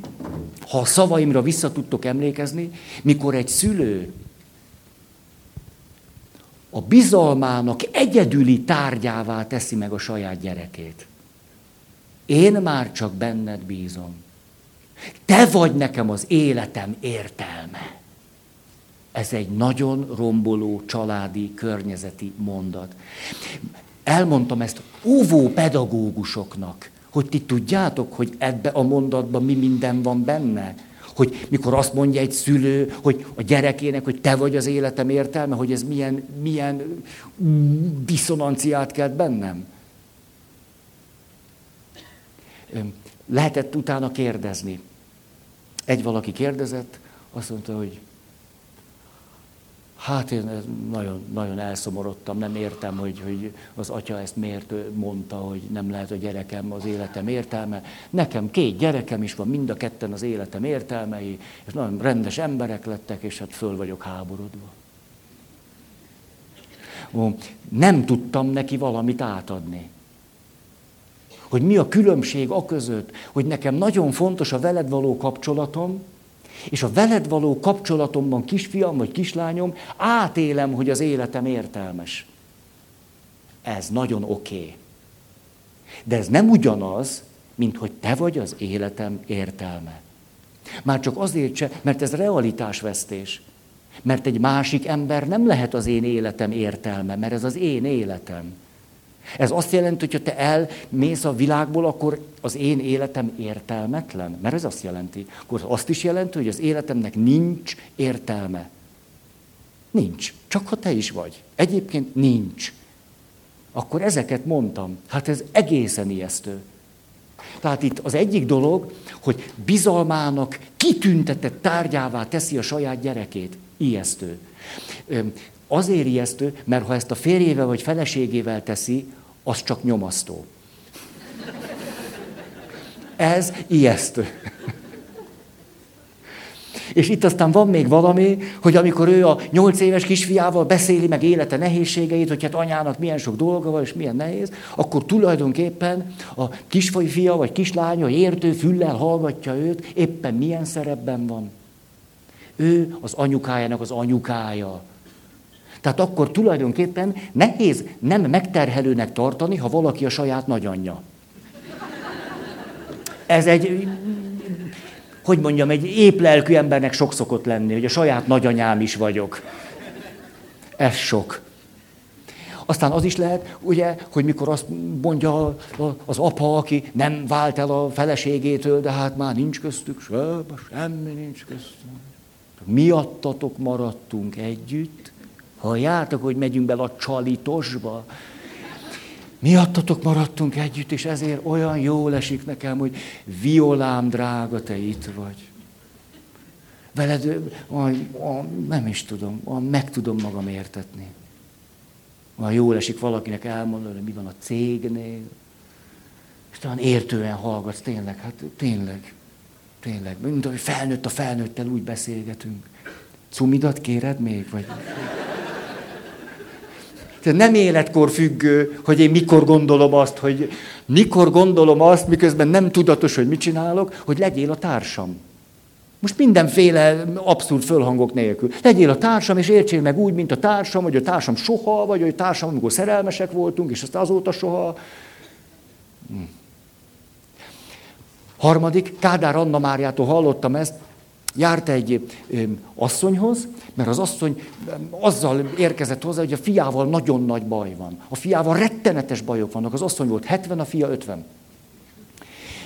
ha a szavaimra vissza tudtok emlékezni, mikor egy szülő a bizalmának egyedüli tárgyává teszi meg a saját gyerekét. Én már csak benned bízom. Te vagy nekem az életem értelme. Ez egy nagyon romboló családi, környezeti mondat. Elmondtam ezt óvó pedagógusoknak, hogy ti tudjátok, hogy ebbe a mondatban mi minden van benne. Hogy mikor azt mondja egy szülő, hogy a gyerekének, hogy te vagy az életem értelme, hogy ez milyen, milyen diszonanciát kelt bennem. lehetett utána kérdezni. Egy valaki kérdezett, azt mondta, hogy hát én nagyon, nagyon elszomorodtam, nem értem, hogy, hogy az atya ezt miért mondta, hogy nem lehet a gyerekem az életem értelme. Nekem két gyerekem is van, mind a ketten az életem értelmei, és nagyon rendes emberek lettek, és hát föl vagyok háborodva. Nem tudtam neki valamit átadni hogy mi a különbség a között, hogy nekem nagyon fontos a veled való kapcsolatom, és a veled való kapcsolatomban kisfiam vagy kislányom, átélem, hogy az életem értelmes. Ez nagyon oké. Okay. De ez nem ugyanaz, mint hogy te vagy az életem értelme. Már csak azért se, mert ez realitásvesztés. Mert egy másik ember nem lehet az én életem értelme, mert ez az én életem. Ez azt jelenti, hogy ha te elmész a világból, akkor az én életem értelmetlen? Mert ez azt jelenti. Akkor azt is jelenti, hogy az életemnek nincs értelme. Nincs. Csak ha te is vagy. Egyébként nincs. Akkor ezeket mondtam. Hát ez egészen ijesztő. Tehát itt az egyik dolog, hogy bizalmának kitüntetett tárgyává teszi a saját gyerekét. Ijesztő. Azért ijesztő, mert ha ezt a férjével vagy feleségével teszi, az csak nyomasztó. Ez ijesztő. És itt aztán van még valami, hogy amikor ő a nyolc éves kisfiával beszéli meg élete nehézségeit, hogy hát anyának milyen sok dolga van, és milyen nehéz, akkor tulajdonképpen a kisfaj fia vagy kislánya értő füllel hallgatja őt, éppen milyen szerepben van. Ő az anyukájának az anyukája. Tehát akkor tulajdonképpen nehéz nem megterhelőnek tartani, ha valaki a saját nagyanyja. Ez egy, hogy mondjam, egy épp lelkű embernek sok szokott lenni, hogy a saját nagyanyám is vagyok. Ez sok. Aztán az is lehet, ugye, hogy mikor azt mondja az apa, aki nem vált el a feleségétől, de hát már nincs köztük, semmi nincs köztük. Miattatok maradtunk együtt, Halljátok, hogy megyünk bele a csalitosba? Miattatok maradtunk együtt, és ezért olyan jól esik nekem, hogy Violám drága, te itt vagy. Veled, a, a, nem is tudom, a, meg tudom magam értetni. Van jól esik valakinek elmondani, hogy mi van a cégnél, és talán értően hallgatsz, tényleg, hát tényleg, tényleg, mint hogy felnőtt a felnőttel úgy beszélgetünk. Cumidat kéred még, vagy... Tehát nem életkor függő, hogy én mikor gondolom azt, hogy mikor gondolom azt, miközben nem tudatos, hogy mit csinálok, hogy legyél a társam. Most mindenféle abszurd fölhangok nélkül. Legyél a társam, és értsél meg úgy, mint a társam, hogy a társam soha, vagy hogy a társam, amikor szerelmesek voltunk, és azt azóta soha. Hm. Harmadik, Kádár Anna Máriától hallottam ezt, járt egy asszonyhoz, mert az asszony azzal érkezett hozzá, hogy a fiával nagyon nagy baj van. A fiával rettenetes bajok vannak. Az asszony volt 70, a fia 50.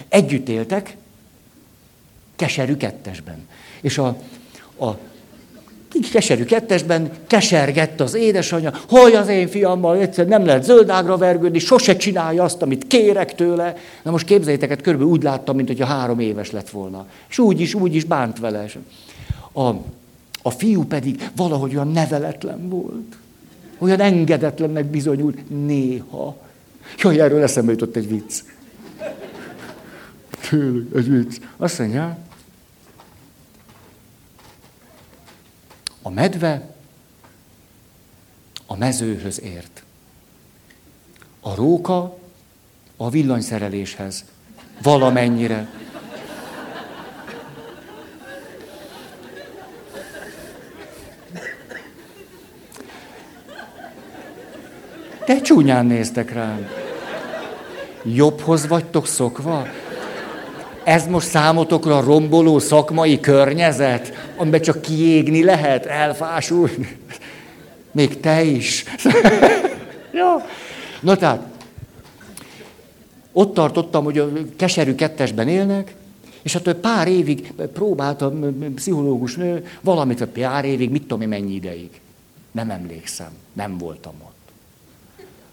Együtt éltek, keserű kettesben. És a, a keserű kettesben kesergett az édesanyja, hogy az én fiammal egyszer nem lehet zöldágra vergődni, sose csinálja azt, amit kérek tőle. Na most képzeljétek, hát körülbelül úgy láttam, mint hogyha három éves lett volna. És úgy is, úgy is bánt vele. A, a fiú pedig valahogy olyan neveletlen volt. Olyan engedetlennek bizonyult néha. Jaj, erről eszembe jutott egy vicc. Tényleg, egy vicc. Azt mondja, A medve a mezőhöz ért. A róka a villanyszereléshez. Valamennyire. De csúnyán néztek rám. Jobbhoz vagytok szokva? Ez most számotokra romboló szakmai környezet, amiben csak kiégni lehet, elfásulni. Még te is. ja. Na tehát, ott tartottam, hogy a keserű kettesben élnek, és hát pár évig próbáltam, pszichológus nő, valamit, pár évig, mit tudom én mennyi ideig. Nem emlékszem, nem voltam ott.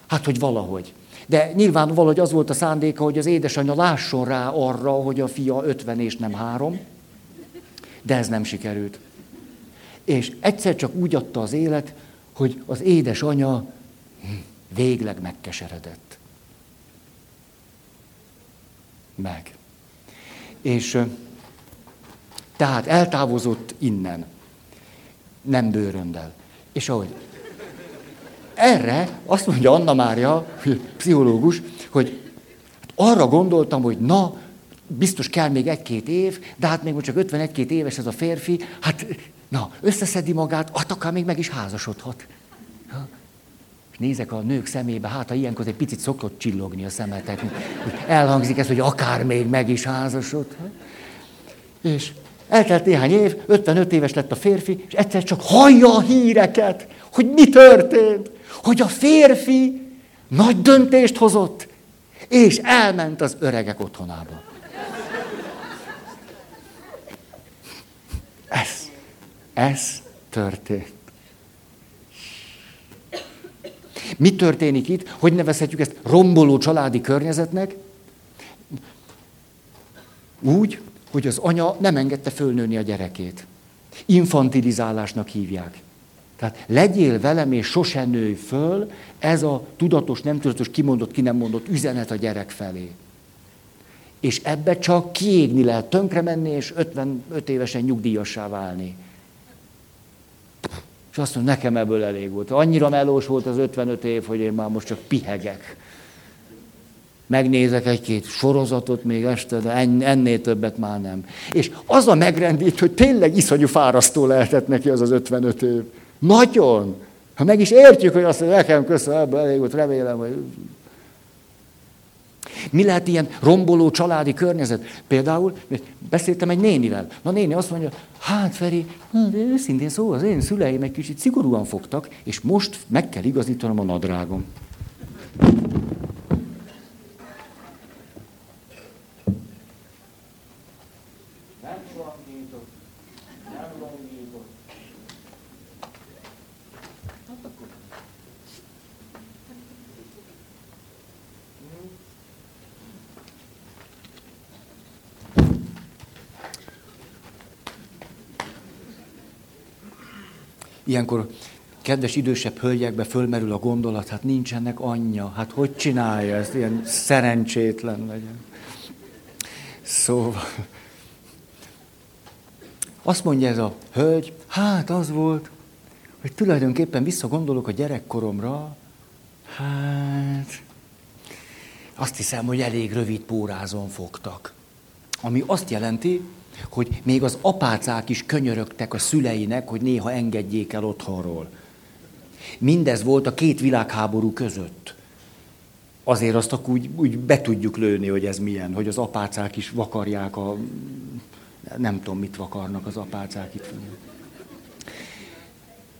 Hát, hogy valahogy. De nyilván valahogy az volt a szándéka, hogy az édesanyja lásson rá arra, hogy a fia 50 és nem három, de ez nem sikerült. És egyszer csak úgy adta az élet, hogy az édesanya hm, végleg megkeseredett. Meg. És tehát eltávozott innen. Nem bőröndel. És ahogy erre azt mondja Anna Mária, pszichológus, hogy arra gondoltam, hogy na, biztos kell még egy-két év, de hát még most csak 51-két éves ez a férfi, hát na, összeszedi magát, hát akár még meg is házasodhat. Nézek a nők szemébe, hát ha ilyenkor egy picit szokott csillogni a szemetek, elhangzik ez, hogy akár még meg is házasodhat. És eltelt néhány év, 55 éves lett a férfi, és egyszer csak hallja a híreket, hogy mi történt hogy a férfi nagy döntést hozott, és elment az öregek otthonába. Ez, ez történt. Mi történik itt? Hogy nevezhetjük ezt romboló családi környezetnek? Úgy, hogy az anya nem engedte fölnőni a gyerekét. Infantilizálásnak hívják. Tehát legyél velem, és sose nőj föl, ez a tudatos, nem tudatos, kimondott, ki nem mondott üzenet a gyerek felé. És ebbe csak kiégni lehet, tönkre menni, és 55 évesen nyugdíjassá válni. És azt mondom, nekem ebből elég volt. Annyira melós volt az 55 év, hogy én már most csak pihegek. Megnézek egy-két sorozatot még este, de ennél többet már nem. És az a megrendít, hogy tényleg iszonyú fárasztó lehetett neki az az 55 év. Nagyon. Ha meg is értjük, hogy azt mondja, nekem köszönöm, ebből elég volt, remélem, hogy... Mi lehet ilyen romboló családi környezet? Például beszéltem egy nénivel. Na néni azt mondja, hát Feri, hát őszintén szó, az én szüleim egy kicsit szigorúan fogtak, és most meg kell igazítanom a nadrágom. Ilyenkor kedves idősebb hölgyekbe fölmerül a gondolat, hát nincsenek anyja, hát hogy csinálja ezt, ilyen szerencsétlen legyen. Szóval, azt mondja ez a hölgy, hát az volt, hogy tulajdonképpen visszagondolok a gyerekkoromra, hát azt hiszem, hogy elég rövid pórázon fogtak. Ami azt jelenti, hogy még az apácák is könyörögtek a szüleinek, hogy néha engedjék el otthonról. Mindez volt a két világháború között. Azért azt úgy, úgy be tudjuk lőni, hogy ez milyen, hogy az apácák is vakarják a... Nem tudom, mit vakarnak az apácák itt.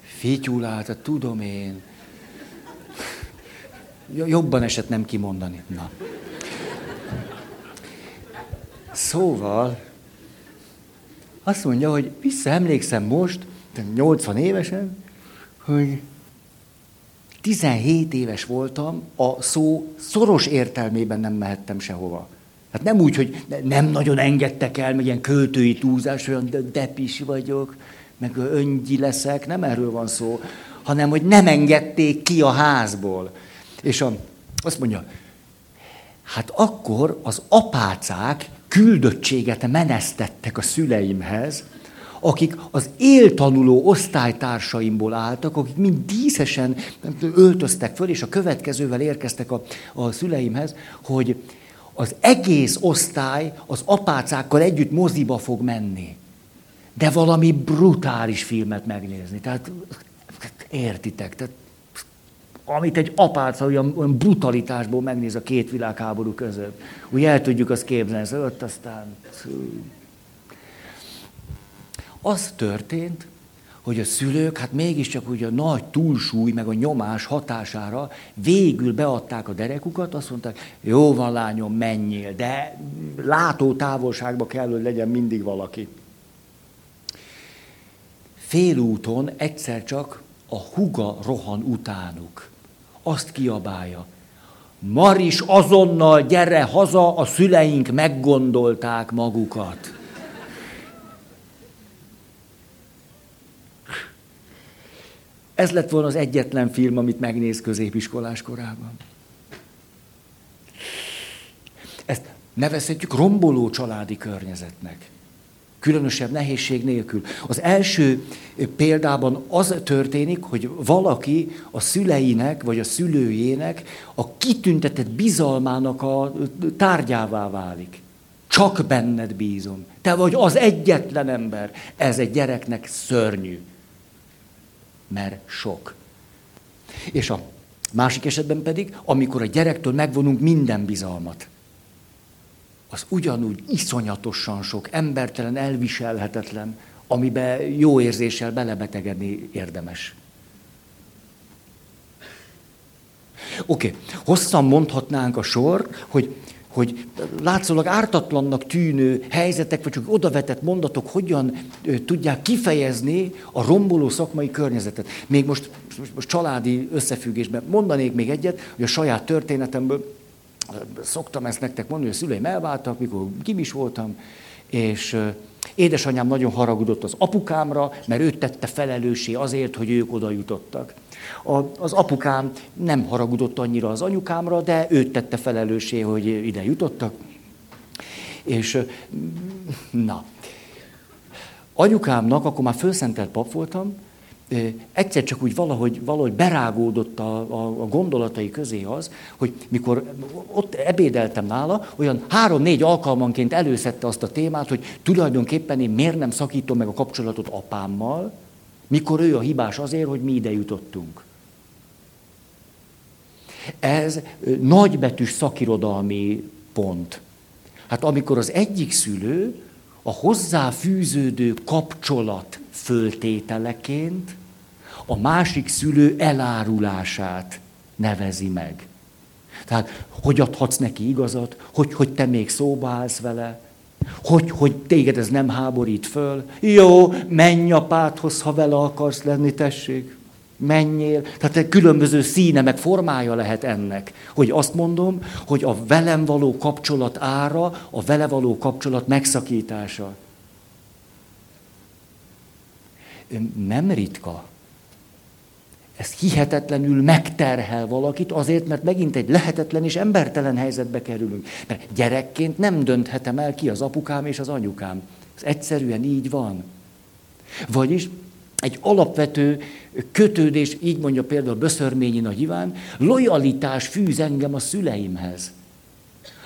Fityulát, tudom én. Jobban esett nem kimondani. Na. Szóval, azt mondja, hogy visszaemlékszem most, 80 évesen, hogy 17 éves voltam, a szó szoros értelmében nem mehettem sehova. Hát nem úgy, hogy nem nagyon engedtek el, meg ilyen költői túlzás, olyan depis vagyok, meg öngyi leszek, nem erről van szó, hanem hogy nem engedték ki a házból. És a, azt mondja, hát akkor az apácák küldöttséget menesztettek a szüleimhez, akik az éltanuló osztálytársaimból álltak, akik mind díszesen öltöztek föl, és a következővel érkeztek a, a szüleimhez, hogy az egész osztály az apácákkal együtt moziba fog menni. De valami brutális filmet megnézni. Tehát értitek, tehát amit egy apáca olyan, olyan brutalitásból megnéz a két világháború között. Úgy el tudjuk azt képzelni, hogy ott aztán... Az történt, hogy a szülők, hát mégiscsak ugye a nagy túlsúly, meg a nyomás hatására végül beadták a derekukat, azt mondták, jó van lányom, menjél, de látó távolságba kell, hogy legyen mindig valaki. Félúton egyszer csak a huga rohan utánuk azt kiabálja. Maris, azonnal gyere haza, a szüleink meggondolták magukat. Ez lett volna az egyetlen film, amit megnéz középiskolás korában. Ezt nevezhetjük romboló családi környezetnek különösebb nehézség nélkül. Az első példában az történik, hogy valaki a szüleinek vagy a szülőjének a kitüntetett bizalmának a tárgyává válik. Csak benned bízom. Te vagy az egyetlen ember. Ez egy gyereknek szörnyű. Mert sok. És a másik esetben pedig, amikor a gyerektől megvonunk minden bizalmat az ugyanúgy iszonyatosan sok, embertelen, elviselhetetlen, amiben jó érzéssel belebetegedni érdemes. Oké, okay. hosszan mondhatnánk a sor, hogy, hogy látszólag ártatlannak tűnő helyzetek, vagy csak odavetett mondatok hogyan tudják kifejezni a romboló szakmai környezetet. Még most, most családi összefüggésben mondanék még egyet, hogy a saját történetemből szoktam ezt nektek mondani, hogy a szüleim elváltak, mikor is voltam, és édesanyám nagyon haragudott az apukámra, mert őt tette felelőssé azért, hogy ők oda jutottak. A, az apukám nem haragudott annyira az anyukámra, de őt tette felelőssé, hogy ide jutottak. És na, anyukámnak, akkor már fölszentelt pap voltam, egyszer csak úgy valahogy, valahogy berágódott a, a, a gondolatai közé az, hogy mikor ott ebédeltem nála, olyan három-négy alkalmanként előszette azt a témát, hogy tulajdonképpen én miért nem szakítom meg a kapcsolatot apámmal, mikor ő a hibás azért, hogy mi ide jutottunk. Ez nagybetűs szakirodalmi pont. Hát amikor az egyik szülő a hozzáfűződő kapcsolat föltételeként a másik szülő elárulását nevezi meg. Tehát, hogy adhatsz neki igazat, hogy, hogy te még szóba állsz vele, hogy, hogy téged ez nem háborít föl. Jó, menj apádhoz, ha vele akarsz lenni, tessék. Menjél. Tehát egy különböző színe, meg formája lehet ennek. Hogy azt mondom, hogy a velem való kapcsolat ára, a vele való kapcsolat megszakítása. Nem ritka, ez hihetetlenül megterhel valakit, azért, mert megint egy lehetetlen és embertelen helyzetbe kerülünk. Mert gyerekként nem dönthetem el ki az apukám és az anyukám. Ez egyszerűen így van. Vagyis egy alapvető kötődés, így mondja például Böszörményi Nagy Iván, lojalitás fűz engem a szüleimhez.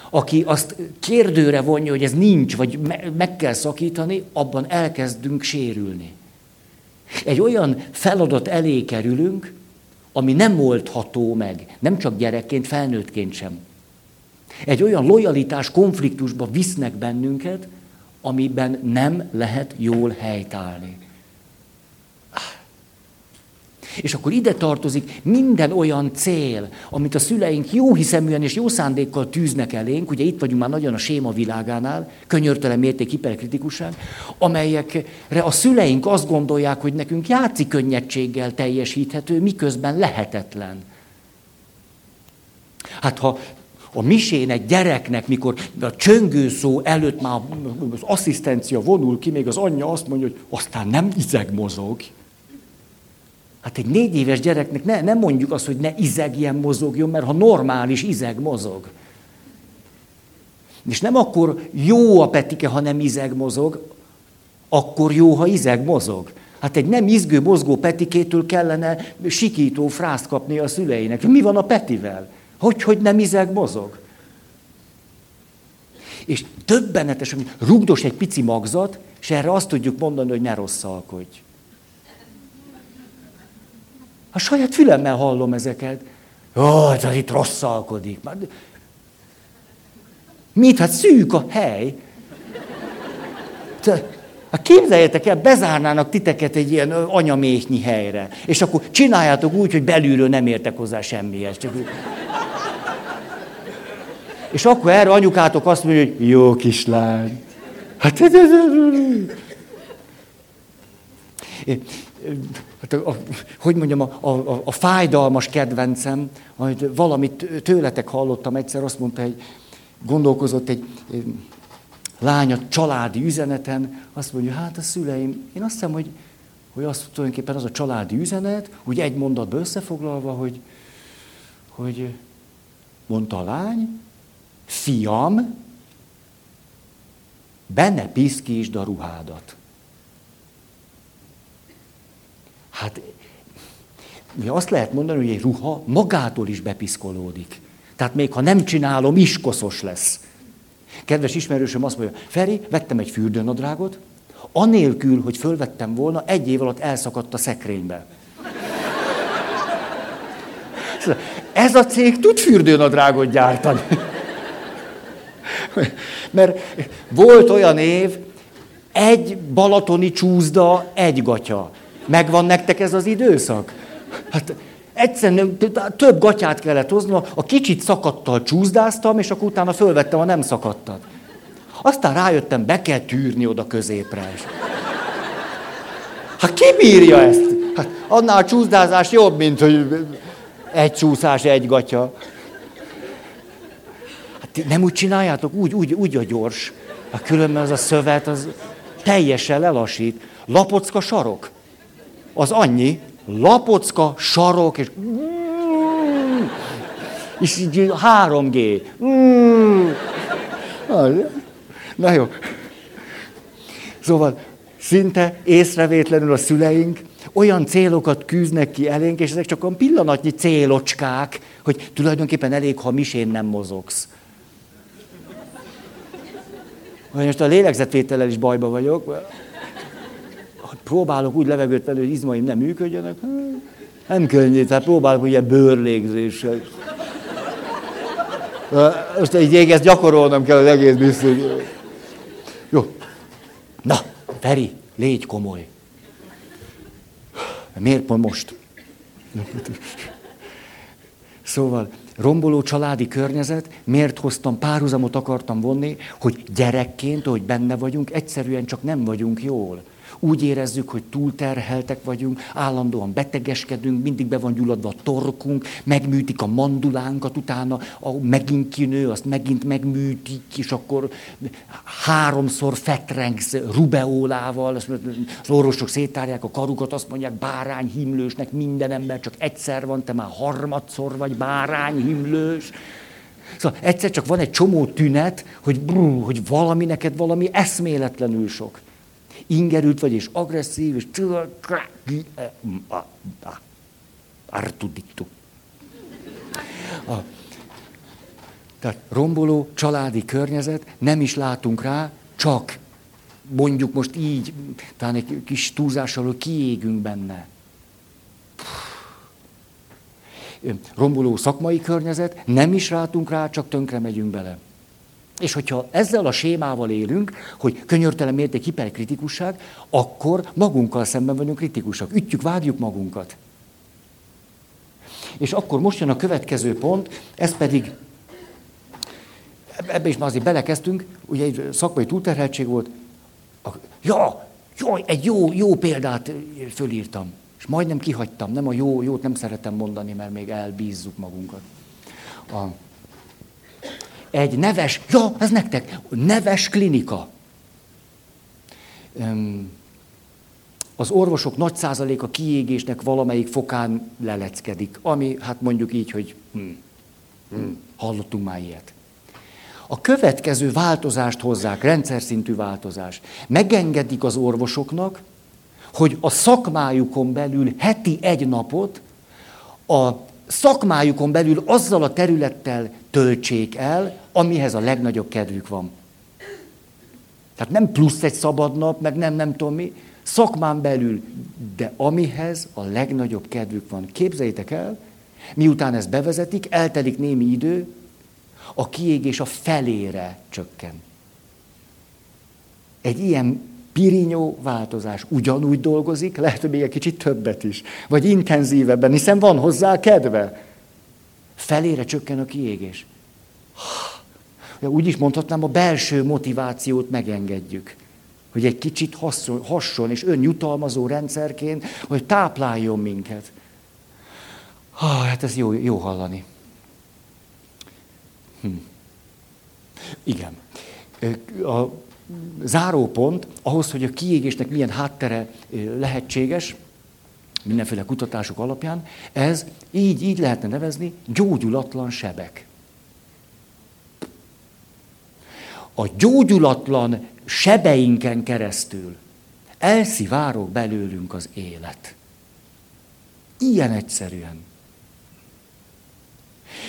Aki azt kérdőre vonja, hogy ez nincs, vagy meg kell szakítani, abban elkezdünk sérülni. Egy olyan feladat elé kerülünk, ami nem oldható meg, nem csak gyerekként, felnőttként sem. Egy olyan lojalitás konfliktusba visznek bennünket, amiben nem lehet jól helytállni. És akkor ide tartozik minden olyan cél, amit a szüleink jó hiszeműen és jó szándékkal tűznek elénk, ugye itt vagyunk már nagyon a séma világánál, könyörtelen mérték hiperkritikuság, amelyekre a szüleink azt gondolják, hogy nekünk játszik könnyedséggel teljesíthető, miközben lehetetlen. Hát ha a misén egy gyereknek, mikor a csöngő szó előtt már az asszisztencia vonul ki, még az anyja azt mondja, hogy aztán nem izeg mozog. Hát egy négy éves gyereknek ne, nem mondjuk azt, hogy ne izegjen, mozogjon, mert ha normális izeg mozog. És nem akkor jó a petike, ha nem izeg mozog, akkor jó, ha izeg mozog. Hát egy nem izgő, mozgó petikétől kellene sikító frászt kapni a szüleinek. Mi van a petivel? Hogy, hogy nem izeg mozog? És többenetes, hogy rugdos egy pici magzat, és erre azt tudjuk mondani, hogy ne rosszalkodj. A saját fülemmel hallom ezeket. Ó, ez itt rosszalkodik. Mit? Hát szűk a hely. Hát képzeljetek el, bezárnának titeket egy ilyen anyaméhnyi helyre, és akkor csináljátok úgy, hogy belülről nem értek hozzá semmihez. Csak... És akkor erre anyukátok azt mondja, hogy jó kislány. Hát ez... Hát a, a, hogy mondjam, a, a, a fájdalmas kedvencem, hogy valamit tőletek hallottam egyszer, azt mondta, hogy gondolkozott egy, lány a családi üzeneten, azt mondja, hát a szüleim, én azt hiszem, hogy, hogy azt tulajdonképpen az a családi üzenet, úgy egy mondatba összefoglalva, hogy, hogy mondta a lány, fiam, benne piszkítsd a ruhádat. Hát mi azt lehet mondani, hogy egy ruha magától is bepiszkolódik. Tehát még ha nem csinálom, is koszos lesz. Kedves ismerősöm azt mondja, Feri, vettem egy fürdőnadrágot, anélkül, hogy fölvettem volna, egy év alatt elszakadt a szekrénybe. Ez a cég tud fürdőnadrágot gyártani. Mert volt olyan év, egy balatoni csúzda, egy gatya. Megvan nektek ez az időszak? Hát egyszerűen több gatyát kellett hoznom, a kicsit szakadtal csúszdáztam, és akkor utána fölvettem a nem szakadtat. Aztán rájöttem, be kell tűrni oda középre. Hát ki bírja ezt? Hát annál a csúszdázás jobb, mint hogy egy csúszás, egy gatya. Hát nem úgy csináljátok, úgy, úgy, úgy a gyors. Hát különben az a szövet, az teljesen lelassít. Lapocka sarok az annyi, lapocka, sarok, és és így 3G. Na jó. Szóval szinte észrevétlenül a szüleink olyan célokat küzdnek ki elénk, és ezek csak olyan pillanatnyi célocskák, hogy tulajdonképpen elég, ha misén nem mozogsz. Most a lélegzetvétellel is bajba vagyok próbálok úgy levegőt venni, hogy izmaim nem működjenek. Nem könnyű, tehát próbálok ilyen bőrlégzéssel. Most egy ezt gyakorolnom kell az egész biztos. Jó. Na, Feri, légy komoly. Miért pont most? Szóval, romboló családi környezet, miért hoztam, párhuzamot akartam vonni, hogy gyerekként, hogy benne vagyunk, egyszerűen csak nem vagyunk jól. Úgy érezzük, hogy túlterheltek vagyunk, állandóan betegeskedünk, mindig be van gyulladva a torkunk, megműtik a mandulánkat, utána a, megint kinő, azt megint megműtik, és akkor háromszor fetrengsz rubeolával, az orvosok szétárják a karukat, azt mondják bárányhimlősnek, minden ember csak egyszer van, te már harmadszor vagy bárányhimlős. Szóval egyszer csak van egy csomó tünet, hogy, brú, hogy valami neked valami eszméletlenül sok ingerült vagy, és agresszív, és Artudittu. A, tehát romboló családi környezet, nem is látunk rá, csak mondjuk most így, talán egy kis túlzással, kiégünk benne. Romboló szakmai környezet, nem is látunk rá, csak tönkre megyünk bele. És hogyha ezzel a sémával élünk, hogy könyörtelen mérték hiperkritikusság, akkor magunkkal szemben vagyunk kritikusak. Ütjük, vágjuk magunkat. És akkor most jön a következő pont, ez pedig, ebbe is már azért belekezdtünk, ugye egy szakmai túlterheltség volt, ja, jó, egy jó, jó példát fölírtam, és majdnem kihagytam, nem a jó, jót nem szeretem mondani, mert még elbízzuk magunkat. A, egy neves, ja, ez nektek, neves klinika. Az orvosok nagy százaléka kiégésnek valamelyik fokán leleckedik, ami hát mondjuk így, hogy hm, hm, hallottunk már ilyet. A következő változást hozzák, rendszer szintű változás. Megengedik az orvosoknak, hogy a szakmájukon belül heti egy napot a szakmájukon belül azzal a területtel töltsék el, amihez a legnagyobb kedvük van. Tehát nem plusz egy szabad nap, meg nem, nem tudom mi, szakmán belül, de amihez a legnagyobb kedvük van. Képzeljétek el, miután ezt bevezetik, eltelik némi idő, a kiégés a felére csökken. Egy ilyen pirinyó változás ugyanúgy dolgozik, lehet, hogy még egy kicsit többet is, vagy intenzívebben, hiszen van hozzá kedve. Felére csökken a kiégés. Úgy is mondhatnám, a belső motivációt megengedjük. Hogy egy kicsit hasson, hasson és önjutalmazó rendszerként, hogy tápláljon minket. Ah, hát ez jó, jó hallani. Hm. Igen. A zárópont ahhoz, hogy a kiégésnek milyen háttere lehetséges, mindenféle kutatások alapján, ez így, így lehetne nevezni gyógyulatlan sebek. A gyógyulatlan sebeinken keresztül elszivárog belőlünk az élet. Ilyen egyszerűen.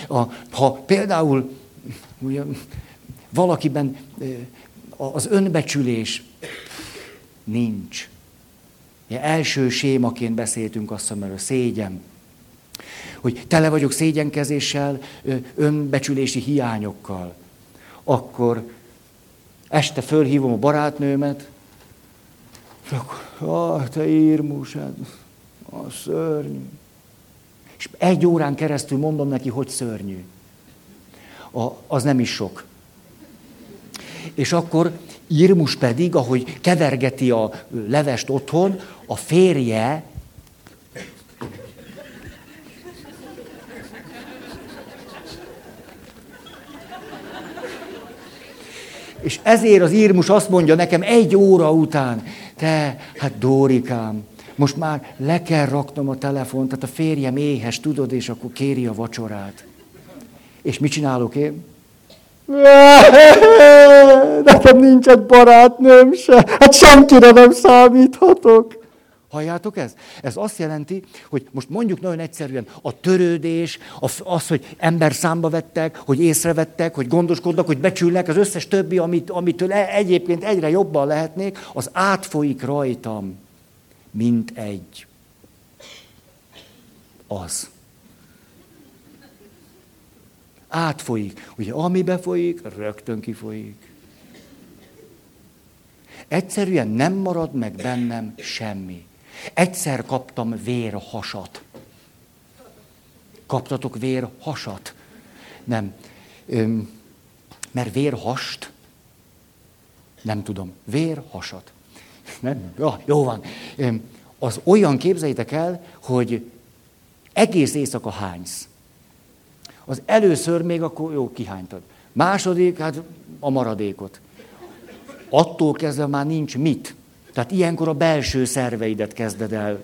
A, ha például ugye, valakiben az önbecsülés nincs. Ja, első sémaként beszéltünk azt hiszem, a szégyen. Hogy tele vagyok szégyenkezéssel, önbecsülési hiányokkal. Akkor este fölhívom a barátnőmet, és akkor, ah, te írmus, hát, a szörnyű. És egy órán keresztül mondom neki, hogy szörnyű. A, az nem is sok. És akkor Irmus pedig, ahogy kevergeti a levest otthon, a férje És ezért az írmus azt mondja nekem egy óra után, te, hát Dórikám, most már le kell raknom a telefont, tehát a férjem éhes, tudod, és akkor kéri a vacsorát. És mit csinálok én? Nekem nincs egy barátnőm se, hát senkire nem számíthatok. Halljátok ezt? Ez azt jelenti, hogy most mondjuk nagyon egyszerűen a törődés, az, hogy ember számba vettek, hogy észrevettek, hogy gondoskodnak, hogy becsülnek, az összes többi, amit, amitől e- egyébként egyre jobban lehetnék, az átfolyik rajtam, mint egy. Az. Átfolyik. Ugye ami befolyik, rögtön kifolyik. Egyszerűen nem marad meg bennem semmi. Egyszer kaptam vérhasat. Kaptatok vérhasat? Nem. Öm, mert vérhast, nem tudom, vérhasat. Nem? Jó, jó van. Az olyan képzeljétek el, hogy egész éjszaka hánysz. Az először még akkor jó, kihánytad. Második, hát a maradékot. Attól kezdve már nincs mit. Tehát ilyenkor a belső szerveidet kezded el.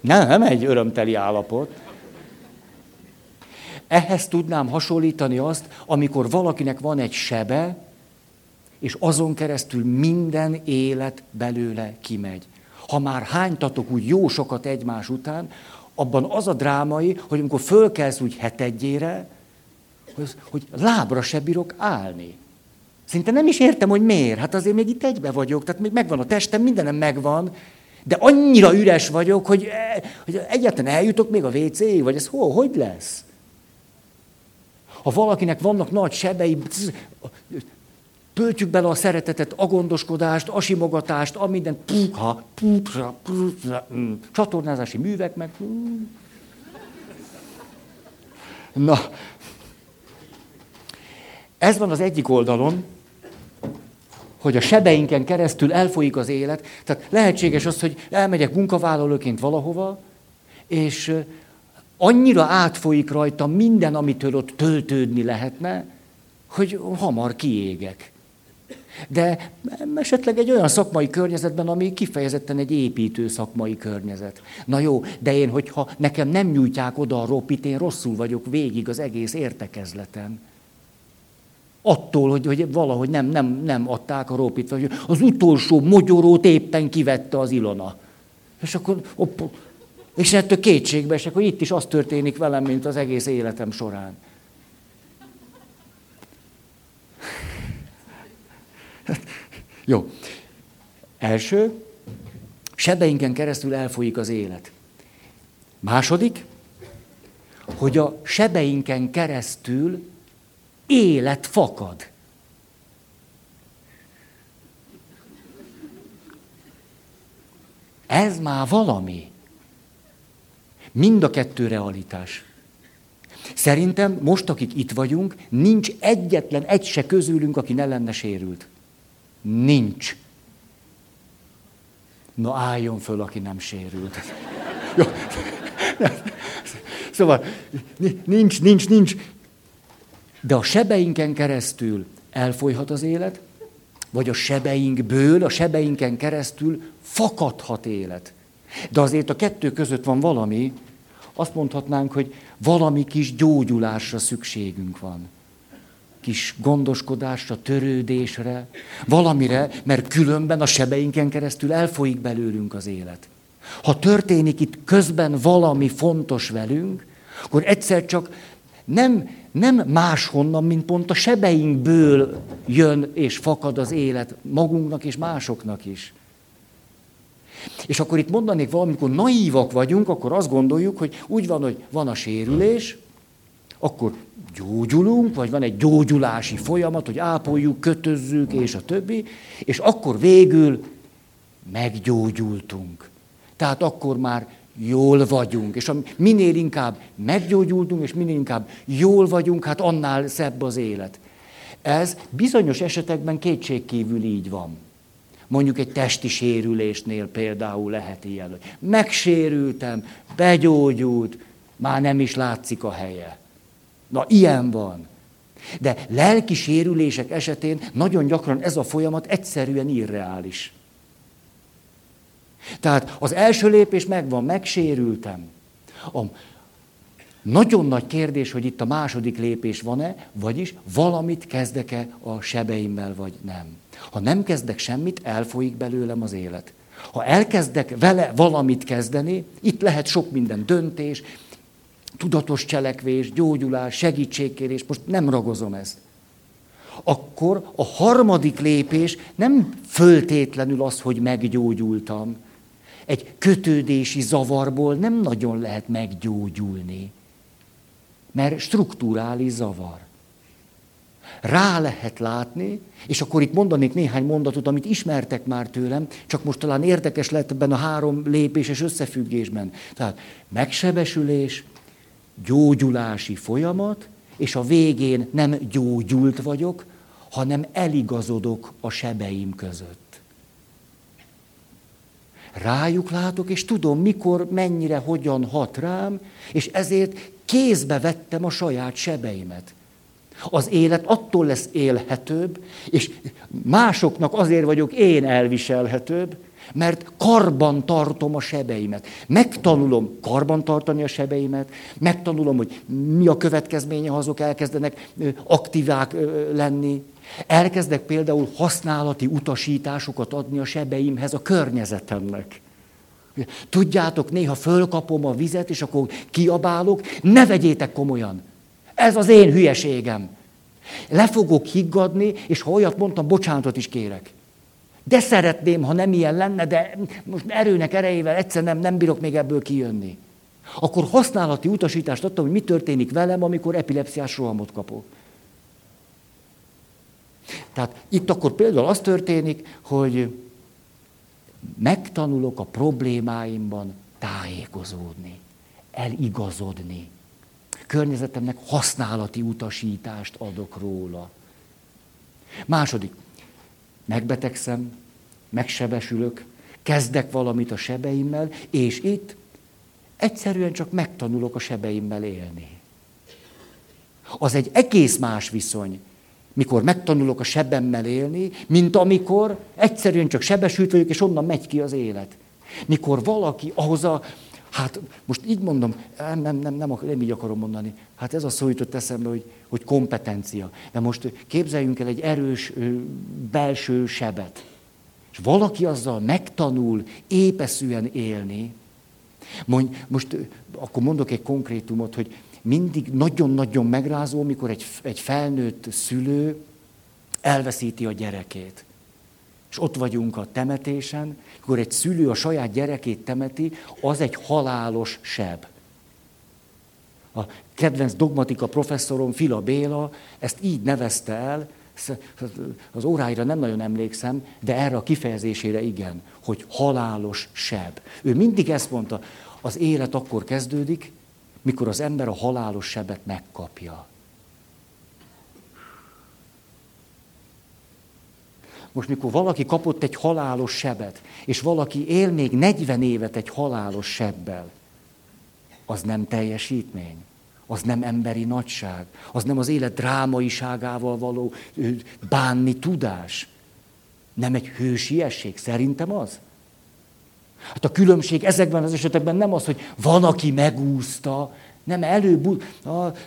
Nem, nem egy örömteli állapot. Ehhez tudnám hasonlítani azt, amikor valakinek van egy sebe, és azon keresztül minden élet belőle kimegy. Ha már hánytatok úgy jó sokat egymás után, abban az a drámai, hogy amikor fölkelsz úgy hetedjére, hogy, hogy lábra se bírok állni. Szinte nem is értem, hogy miért. Hát azért még itt egybe vagyok, tehát még megvan a testem, mindenem megvan, de annyira üres vagyok, hogy, e, hogy egyáltalán eljutok még a WC-ig, vagy ez hol, hogy lesz? Ha valakinek vannak nagy sebei, töltjük bele a szeretetet, a gondoskodást, a simogatást, a minden, puha, puha, puha, mm, csatornázási művek meg. Mm. Na, ez van az egyik oldalon, hogy a sebeinken keresztül elfolyik az élet. Tehát lehetséges az, hogy elmegyek munkavállalóként valahova, és annyira átfolyik rajta minden, amitől ott töltődni lehetne, hogy hamar kiégek. De esetleg egy olyan szakmai környezetben, ami kifejezetten egy építő szakmai környezet. Na jó, de én, hogyha nekem nem nyújtják oda a ropit, én rosszul vagyok végig az egész értekezleten. Attól, hogy, hogy valahogy nem, nem, nem adták a ropit, vagy az utolsó mogyorót éppen kivette az Ilona. És akkor, opp, és ettől kétségbe esek, hogy itt is az történik velem, mint az egész életem során. Jó. Első, sebeinken keresztül elfolyik az élet. Második, hogy a sebeinken keresztül élet fakad. Ez már valami. Mind a kettő realitás. Szerintem most, akik itt vagyunk, nincs egyetlen egy se közülünk, aki ne lenne sérült. Nincs. Na álljon föl, aki nem sérült. Jó. Szóval nincs, nincs, nincs. De a sebeinken keresztül elfolyhat az élet, vagy a sebeinkből, a sebeinken keresztül fakadhat élet. De azért a kettő között van valami, azt mondhatnánk, hogy valami kis gyógyulásra szükségünk van. Kis gondoskodásra, törődésre, valamire, mert különben a sebeinken keresztül elfolyik belőlünk az élet. Ha történik itt közben valami fontos velünk, akkor egyszer csak nem, nem máshonnan, mint pont a sebeinkből jön és fakad az élet magunknak és másoknak is. És akkor itt mondanék valamikor naívak vagyunk, akkor azt gondoljuk, hogy úgy van, hogy van a sérülés, akkor gyógyulunk, vagy van egy gyógyulási folyamat, hogy ápoljuk, kötözzük, és a többi, és akkor végül meggyógyultunk. Tehát akkor már jól vagyunk, és minél inkább meggyógyultunk, és minél inkább jól vagyunk, hát annál szebb az élet. Ez bizonyos esetekben kétségkívül így van. Mondjuk egy testi sérülésnél például lehet ilyen, hogy megsérültem, begyógyult, már nem is látszik a helye. Na, ilyen van. De lelki sérülések esetén nagyon gyakran ez a folyamat egyszerűen irreális. Tehát az első lépés megvan, megsérültem. A nagyon nagy kérdés, hogy itt a második lépés van-e, vagyis valamit kezdek-e a sebeimmel, vagy nem. Ha nem kezdek semmit, elfolyik belőlem az élet. Ha elkezdek vele valamit kezdeni, itt lehet sok minden döntés, tudatos cselekvés, gyógyulás, segítségkérés, most nem ragozom ezt. Akkor a harmadik lépés nem föltétlenül az, hogy meggyógyultam. Egy kötődési zavarból nem nagyon lehet meggyógyulni, mert strukturális zavar rá lehet látni, és akkor itt mondanék néhány mondatot, amit ismertek már tőlem, csak most talán érdekes lett ebben a három lépéses összefüggésben. Tehát megsebesülés, gyógyulási folyamat, és a végén nem gyógyult vagyok, hanem eligazodok a sebeim között. Rájuk látok, és tudom, mikor, mennyire, hogyan hat rám, és ezért kézbe vettem a saját sebeimet. Az élet attól lesz élhetőbb, és másoknak azért vagyok én elviselhetőbb, mert karban tartom a sebeimet. Megtanulom karban tartani a sebeimet, megtanulom, hogy mi a következménye, ha azok elkezdenek aktívák lenni. Elkezdek például használati utasításokat adni a sebeimhez a környezetemnek. Tudjátok, néha fölkapom a vizet, és akkor kiabálok, ne vegyétek komolyan. Ez az én hülyeségem. Le fogok higgadni, és ha olyat mondtam, bocsánatot is kérek. De szeretném, ha nem ilyen lenne, de most erőnek erejével egyszer nem, nem bírok még ebből kijönni. Akkor használati utasítást adtam, hogy mi történik velem, amikor epilepsziás rohamot kapok. Tehát itt akkor például az történik, hogy megtanulok a problémáimban tájékozódni, eligazodni. Környezetemnek használati utasítást adok róla. Második, megbetegszem, megsebesülök, kezdek valamit a sebeimmel, és itt egyszerűen csak megtanulok a sebeimmel élni. Az egy egész más viszony, mikor megtanulok a sebemmel élni, mint amikor egyszerűen csak sebesült vagyok, és onnan megy ki az élet. Mikor valaki ahhoz a, hát most így mondom, nem, nem, nem, nem, nem így akarom mondani, hát ez a szó jutott eszembe, hogy, hogy kompetencia. De most képzeljünk el egy erős belső sebet. És valaki azzal megtanul épeszűen élni, mondj, most akkor mondok egy konkrétumot, hogy mindig nagyon-nagyon megrázó, mikor egy, egy felnőtt szülő elveszíti a gyerekét. És ott vagyunk a temetésen, akkor egy szülő a saját gyerekét temeti, az egy halálos seb. A kedvenc dogmatika professzorom, Fila Béla, ezt így nevezte el, az óráira nem nagyon emlékszem, de erre a kifejezésére igen, hogy halálos seb. Ő mindig ezt mondta, az élet akkor kezdődik, mikor az ember a halálos sebet megkapja. Most, mikor valaki kapott egy halálos sebet, és valaki él még 40 évet egy halálos sebbel, az nem teljesítmény, az nem emberi nagyság, az nem az élet drámaiságával való bánni tudás, nem egy hősiesség, szerintem az. Hát a különbség ezekben az esetekben nem az, hogy van, aki megúszta, nem előbb,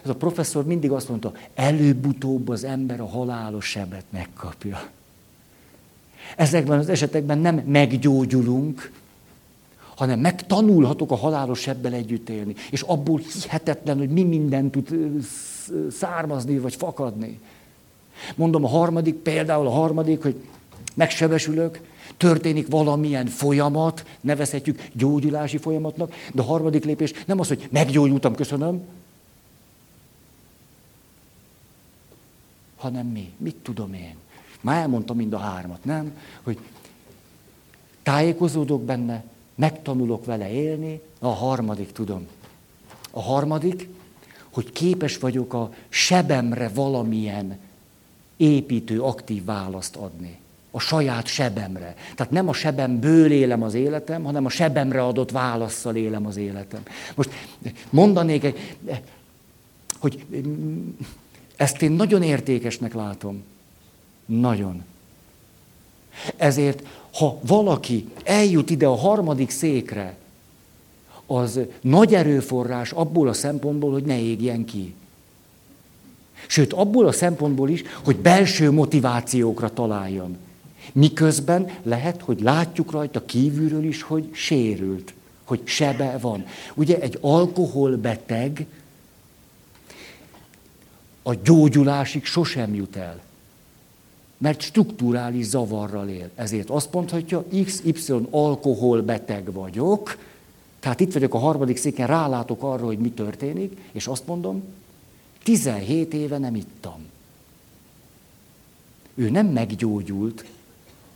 ez a professzor mindig azt mondta, előbb-utóbb az ember a halálos sebet megkapja. Ezekben az esetekben nem meggyógyulunk, hanem megtanulhatok a halálos sebbel együtt élni. És abból hihetetlen, hogy mi minden tud származni vagy fakadni. Mondom a harmadik, például a harmadik, hogy megsebesülök, történik valamilyen folyamat, nevezhetjük gyógyulási folyamatnak, de a harmadik lépés nem az, hogy meggyógyultam, köszönöm, hanem mi? Mit tudom én? Már elmondtam mind a hármat, nem? Hogy tájékozódok benne, megtanulok vele élni, a harmadik tudom. A harmadik, hogy képes vagyok a sebemre valamilyen építő, aktív választ adni a saját sebemre. Tehát nem a sebemből élem az életem, hanem a sebemre adott válaszsal élem az életem. Most mondanék, egy, hogy ezt én nagyon értékesnek látom. Nagyon. Ezért, ha valaki eljut ide a harmadik székre, az nagy erőforrás abból a szempontból, hogy ne égjen ki. Sőt, abból a szempontból is, hogy belső motivációkra találjon. Miközben lehet, hogy látjuk rajta kívülről is, hogy sérült, hogy sebe van. Ugye egy alkoholbeteg a gyógyulásig sosem jut el, mert strukturális zavarral él. Ezért azt mondhatja, XY alkoholbeteg vagyok, tehát itt vagyok a harmadik széken, rálátok arra, hogy mi történik, és azt mondom, 17 éve nem ittam. Ő nem meggyógyult,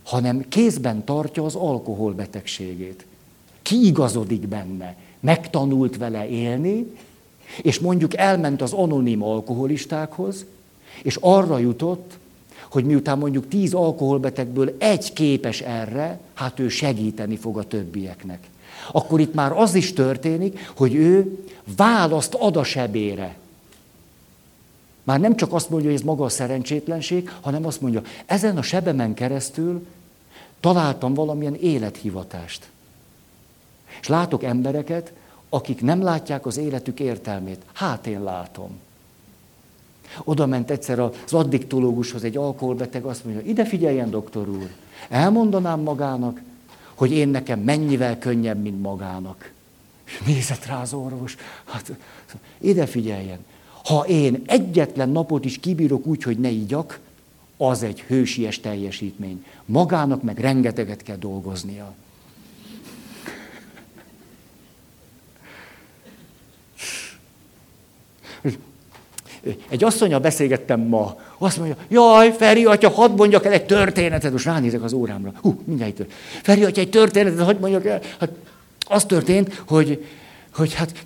hanem kézben tartja az alkoholbetegségét. Kiigazodik benne, megtanult vele élni, és mondjuk elment az anonim alkoholistákhoz, és arra jutott, hogy miután mondjuk tíz alkoholbetegből egy képes erre, hát ő segíteni fog a többieknek. Akkor itt már az is történik, hogy ő választ ad a sebére. Már nem csak azt mondja, hogy ez maga a szerencsétlenség, hanem azt mondja, ezen a sebemen keresztül találtam valamilyen élethivatást. És látok embereket, akik nem látják az életük értelmét. Hát én látom. Oda ment egyszer az addiktológushoz egy alkoholbeteg, azt mondja, ide figyeljen, doktor úr, elmondanám magának, hogy én nekem mennyivel könnyebb, mint magának. És nézett rá az orvos, hát ide figyeljen, ha én egyetlen napot is kibírok úgy, hogy ne igyak, az egy hősies teljesítmény. Magának meg rengeteget kell dolgoznia. Egy asszonyal beszélgettem ma, azt mondja, jaj, Feri atya, hadd mondjak el egy történetet, most ránézek az órámra. Hú, mindjárt itt. Feri atya, egy történetet, hadd mondjak el. Hát az történt, hogy, hogy hát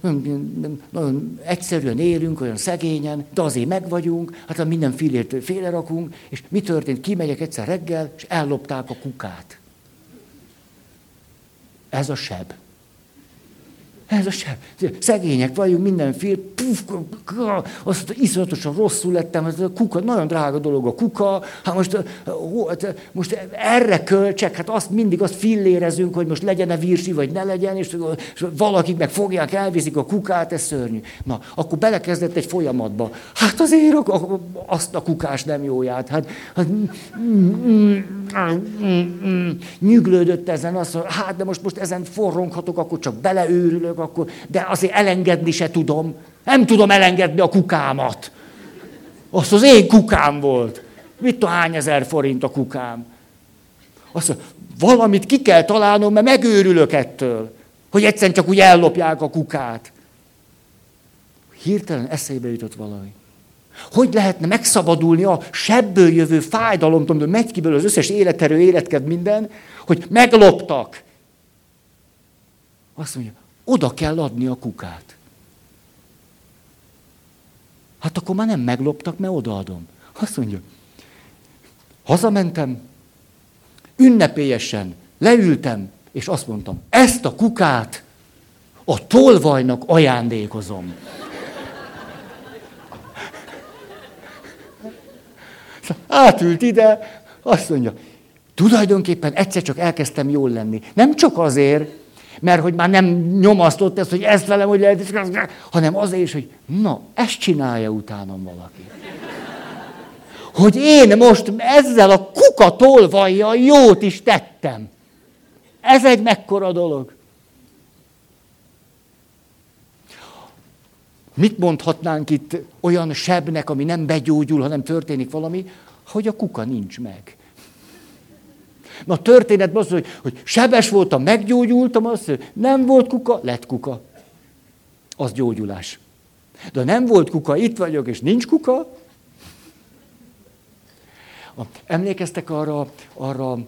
nagyon egyszerűen élünk, olyan szegényen, de azért megvagyunk, hát minden filét félrerakunk, és mi történt? Kimegyek egyszer reggel, és ellopták a kukát. Ez a seb. Ez a sem. Szegények vagyunk, mindenféle, puf, azt mondta, iszonyatosan rosszul lettem, ez a kuka, nagyon drága dolog a kuka, hát most, hát most erre költsek, hát azt mindig azt fillérezünk, hogy most legyen-e virsi, vagy ne legyen, és, és valakik meg fogják, elviszik a kukát, ez szörnyű. Na, akkor belekezdett egy folyamatba. Hát azért azt a kukás nem jóját, hát, hát nyüglődött ezen, azt mondja, hát de most, most ezen forronghatok, akkor csak beleőrülök, akkor, de azért elengedni se tudom. Nem tudom elengedni a kukámat. Azt az én kukám volt. Mit tudom, hány ezer forint a kukám? Azt mondja, valamit ki kell találnom, mert megőrülök ettől, hogy egyszerűen csak úgy ellopják a kukát. Hirtelen eszébe jutott valami. Hogy lehetne megszabadulni a sebből jövő fájdalomtól, hogy megy kiből az összes életerő, életked minden, hogy megloptak. Azt mondja, oda kell adni a kukát. Hát akkor már nem megloptak, mert odaadom. Azt mondja, hazamentem, ünnepélyesen leültem, és azt mondtam, ezt a kukát a tolvajnak ajándékozom. Átült ide, azt mondja, tulajdonképpen egyszer csak elkezdtem jól lenni. Nem csak azért, mert hogy már nem nyomasztott ezt, hogy ezt velem, hogy lehet, hanem azért is, hogy na, ezt csinálja utánam valaki. Hogy én most ezzel a kuka tolvajjal jót is tettem. Ez egy mekkora dolog. Mit mondhatnánk itt olyan sebnek, ami nem begyógyul, hanem történik valami, hogy a kuka nincs meg. Na a történetben az, hogy, hogy sebes voltam, meggyógyultam, az, hogy nem volt kuka, lett kuka. Az gyógyulás. De nem volt kuka, itt vagyok, és nincs kuka. Emlékeztek arra, arra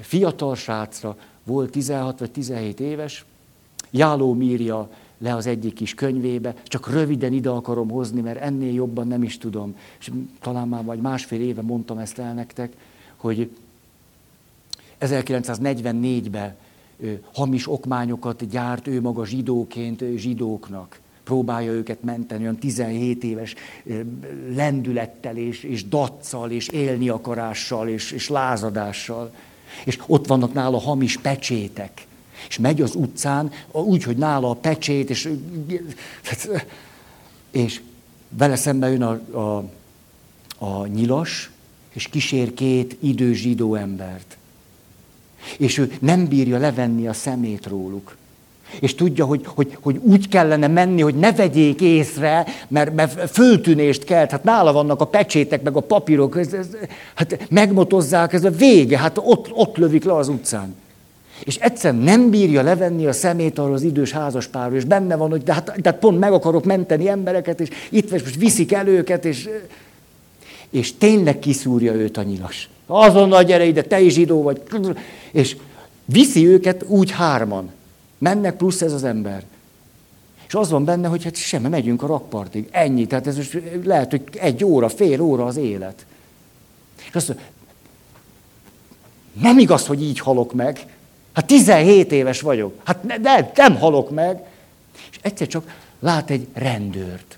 fiatal srácra, volt 16 vagy 17 éves, Jáló Míria le az egyik kis könyvébe, csak röviden ide akarom hozni, mert ennél jobban nem is tudom. És talán már vagy másfél éve mondtam ezt el nektek, hogy 1944-ben hamis okmányokat gyárt ő maga zsidóként zsidóknak. Próbálja őket menteni, olyan 17 éves lendülettel, és, és daccal, és élni akarással, és, és lázadással. És ott vannak nála hamis pecsétek. És megy az utcán, úgy, hogy nála a pecsét, és, és vele szembe jön a, a, a nyilas, és kísér két idős zsidó embert. És ő nem bírja levenni a szemét róluk. És tudja, hogy, hogy, hogy úgy kellene menni, hogy ne vegyék észre, mert, mert föltűnést kelt. Hát nála vannak a pecsétek, meg a papírok, ez, ez, hát megmotozzák, ez a vége, hát ott, ott lövik le az utcán. És egyszer nem bírja levenni a szemét arra az idős házaspárról, és benne van, hogy de hát, tehát pont meg akarok menteni embereket, és itt most viszik el őket, és, és tényleg kiszúrja őt a nyilas. Azonnal gyere ide, te is zsidó vagy. És viszi őket úgy hárman. Mennek plusz ez az ember. És az van benne, hogy hát semmi, megyünk a rakpartig. Ennyi. Tehát ez lehet, hogy egy óra, fél óra az élet. És azt mondja, nem igaz, hogy így halok meg. Hát 17 éves vagyok. Hát ne, ne, nem halok meg. És egyszer csak lát egy rendőrt.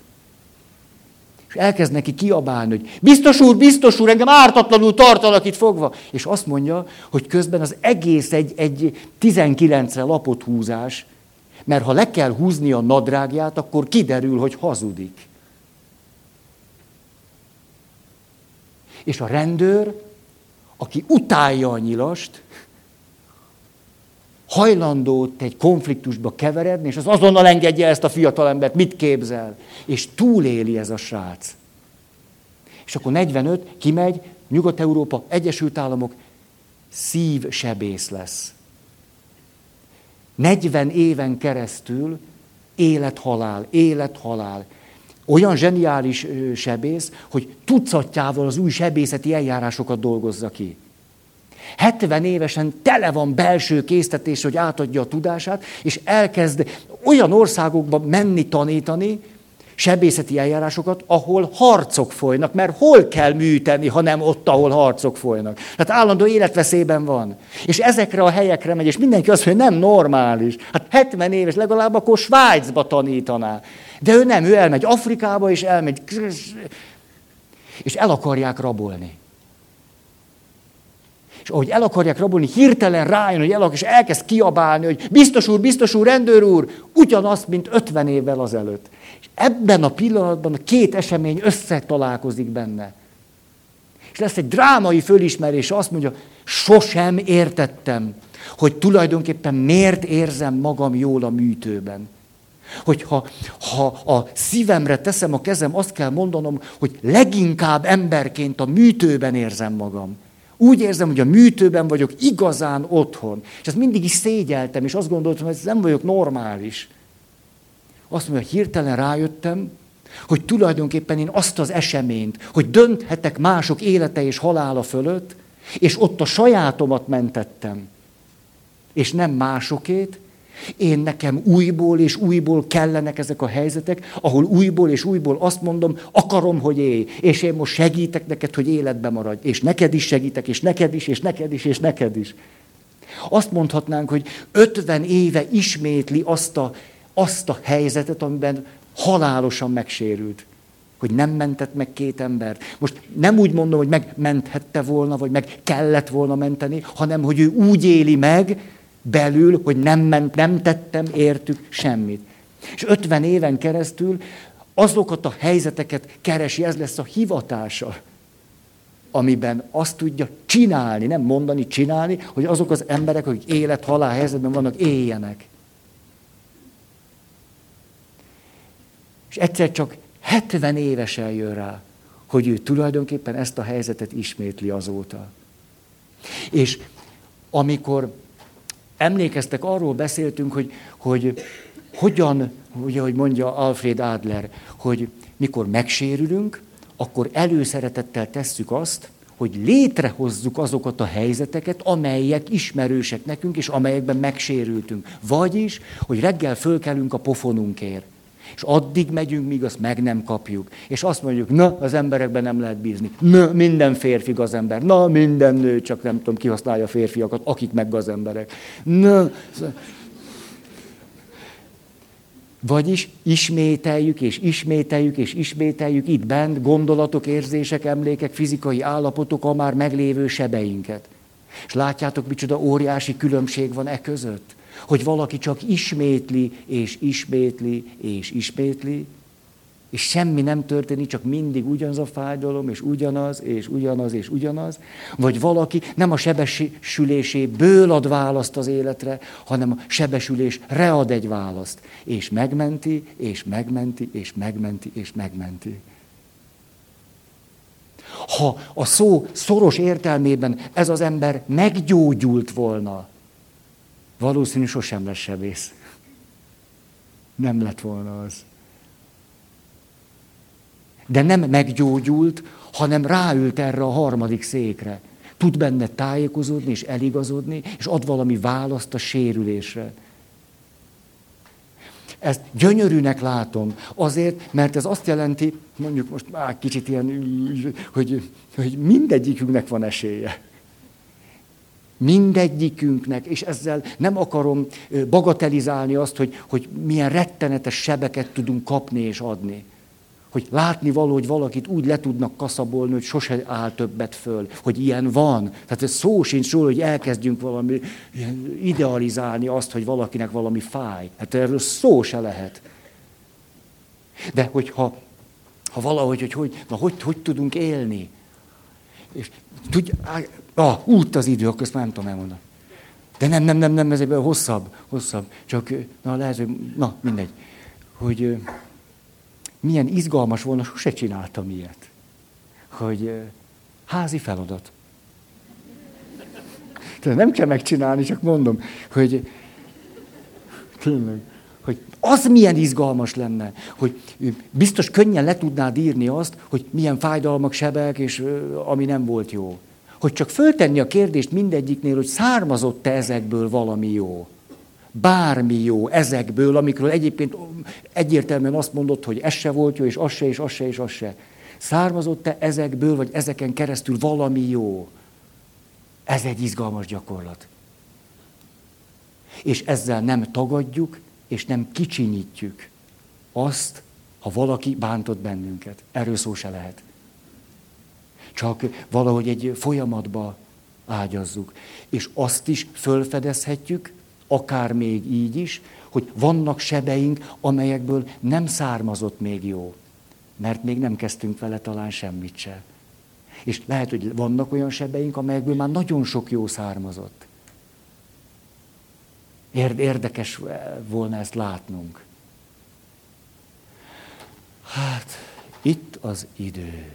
És elkezd neki kiabálni, hogy biztos úr, biztos úr, engem ártatlanul tartanak itt fogva. És azt mondja, hogy közben az egész egy, egy 19-re lapot húzás, mert ha le kell húzni a nadrágját, akkor kiderül, hogy hazudik. És a rendőr, aki utálja a nyilast, hajlandó egy konfliktusba keveredni, és az azonnal engedje ezt a fiatalembert, mit képzel. És túléli ez a srác. És akkor 45, kimegy, Nyugat-Európa, Egyesült Államok, szívsebész lesz. 40 éven keresztül élet-halál, élet-halál. Olyan zseniális sebész, hogy tucatjával az új sebészeti eljárásokat dolgozza ki. 70 évesen tele van belső késztetés, hogy átadja a tudását, és elkezd olyan országokba menni tanítani, sebészeti eljárásokat, ahol harcok folynak, mert hol kell műteni, ha nem ott, ahol harcok folynak. Tehát állandó életveszélyben van. És ezekre a helyekre megy, és mindenki azt mondja, hogy nem normális. Hát 70 éves, legalább akkor Svájcba tanítaná. De ő nem, ő elmegy Afrikába, és elmegy, és el akarják rabolni. És ahogy el akarják rabolni, hirtelen rájön, hogy el akar, és elkezd kiabálni, hogy biztos úr, biztos úr, rendőr úr, ugyanazt, mint 50 évvel azelőtt. És ebben a pillanatban a két esemény összetalálkozik benne. És lesz egy drámai fölismerés, azt mondja, sosem értettem, hogy tulajdonképpen miért érzem magam jól a műtőben. Hogyha ha a szívemre teszem a kezem, azt kell mondanom, hogy leginkább emberként a műtőben érzem magam. Úgy érzem, hogy a műtőben vagyok igazán otthon. És ezt mindig is szégyeltem, és azt gondoltam, hogy ez nem vagyok normális. Azt mondja, hirtelen rájöttem, hogy tulajdonképpen én azt az eseményt, hogy dönthetek mások élete és halála fölött, és ott a sajátomat mentettem, és nem másokét, én nekem újból és újból kellenek ezek a helyzetek, ahol újból és újból azt mondom, akarom, hogy élj, és én most segítek neked, hogy életbe maradj, és neked is segítek, és neked is, és neked is, és neked is. Azt mondhatnánk, hogy 50 éve ismétli azt a, azt a helyzetet, amiben halálosan megsérült. Hogy nem mentett meg két embert. Most nem úgy mondom, hogy megmenthette volna, vagy meg kellett volna menteni, hanem hogy ő úgy éli meg, belül, hogy nem, ment, nem tettem értük semmit. És 50 éven keresztül azokat a helyzeteket keresi, ez lesz a hivatása, amiben azt tudja csinálni, nem mondani, csinálni, hogy azok az emberek, akik élet-halál helyzetben vannak, éljenek. És egyszer csak 70 évesen jön rá, hogy ő tulajdonképpen ezt a helyzetet ismétli azóta. És amikor emlékeztek, arról beszéltünk, hogy, hogy hogyan, ugye, hogy mondja Alfred Adler, hogy mikor megsérülünk, akkor előszeretettel tesszük azt, hogy létrehozzuk azokat a helyzeteket, amelyek ismerősek nekünk, és amelyekben megsérültünk. Vagyis, hogy reggel fölkelünk a pofonunkért. És addig megyünk, míg azt meg nem kapjuk. És azt mondjuk, na, az emberekben nem lehet bízni. Na, minden férfi gazember. Na, minden nő, csak nem tudom, kihasználja a férfiakat, akik meg gazemberek. Na, vagyis ismételjük, és ismételjük, és ismételjük itt bent gondolatok, érzések, emlékek, fizikai állapotok a már meglévő sebeinket. És látjátok, micsoda óriási különbség van e között? Hogy valaki csak ismétli, és ismétli, és ismétli, és semmi nem történik, csak mindig ugyanaz a fájdalom, és ugyanaz, és ugyanaz, és ugyanaz. Vagy valaki nem a sebesüléséből ad választ az életre, hanem a sebesülésre ad egy választ. És megmenti, és megmenti, és megmenti, és megmenti. Ha a szó szoros értelmében ez az ember meggyógyult volna, valószínű sosem lesz sebész. Nem lett volna az. De nem meggyógyult, hanem ráült erre a harmadik székre. Tud benne tájékozódni és eligazodni, és ad valami választ a sérülésre. ezt gyönyörűnek látom, azért, mert ez azt jelenti, mondjuk most már kicsit ilyen, hogy, hogy mindegyikünknek van esélye. Mindegyikünknek, és ezzel nem akarom bagatelizálni azt, hogy, hogy milyen rettenetes sebeket tudunk kapni és adni. Hogy látni való, hogy valakit úgy le tudnak kaszabolni, hogy sose áll többet föl, hogy ilyen van. Tehát ez szó sincs róla, hogy elkezdjünk valami idealizálni azt, hogy valakinek valami fáj. Hát erről szó se lehet. De hogyha ha valahogy, hogy hogy, na, hogy, hogy tudunk élni, és tudja, ah, út az idő, akkor ezt már nem tudom elmondani. De nem, nem, nem, nem, ez egy hosszabb, hosszabb. Csak, na lehet, hogy, na mindegy. Hogy milyen izgalmas volna, sose csináltam ilyet. Hogy házi feladat. Tehát nem kell megcsinálni, csak mondom, hogy tényleg, hogy az milyen izgalmas lenne, hogy biztos könnyen le tudnád írni azt, hogy milyen fájdalmak, sebek, és ami nem volt jó. Hogy csak föltenni a kérdést mindegyiknél, hogy származott-e ezekből valami jó. Bármi jó ezekből, amikről egyébként egyértelműen azt mondott, hogy ez se volt jó, és az se, és az se, és az se. Származott-e ezekből, vagy ezeken keresztül valami jó? Ez egy izgalmas gyakorlat. És ezzel nem tagadjuk, és nem kicsinyítjük azt, ha valaki bántott bennünket. Erről szó se lehet. Csak valahogy egy folyamatba ágyazzuk. És azt is fölfedezhetjük, akár még így is, hogy vannak sebeink, amelyekből nem származott még jó. Mert még nem kezdtünk vele talán semmit se. És lehet, hogy vannak olyan sebeink, amelyekből már nagyon sok jó származott. Érdekes volna ezt látnunk. Hát, itt az idő.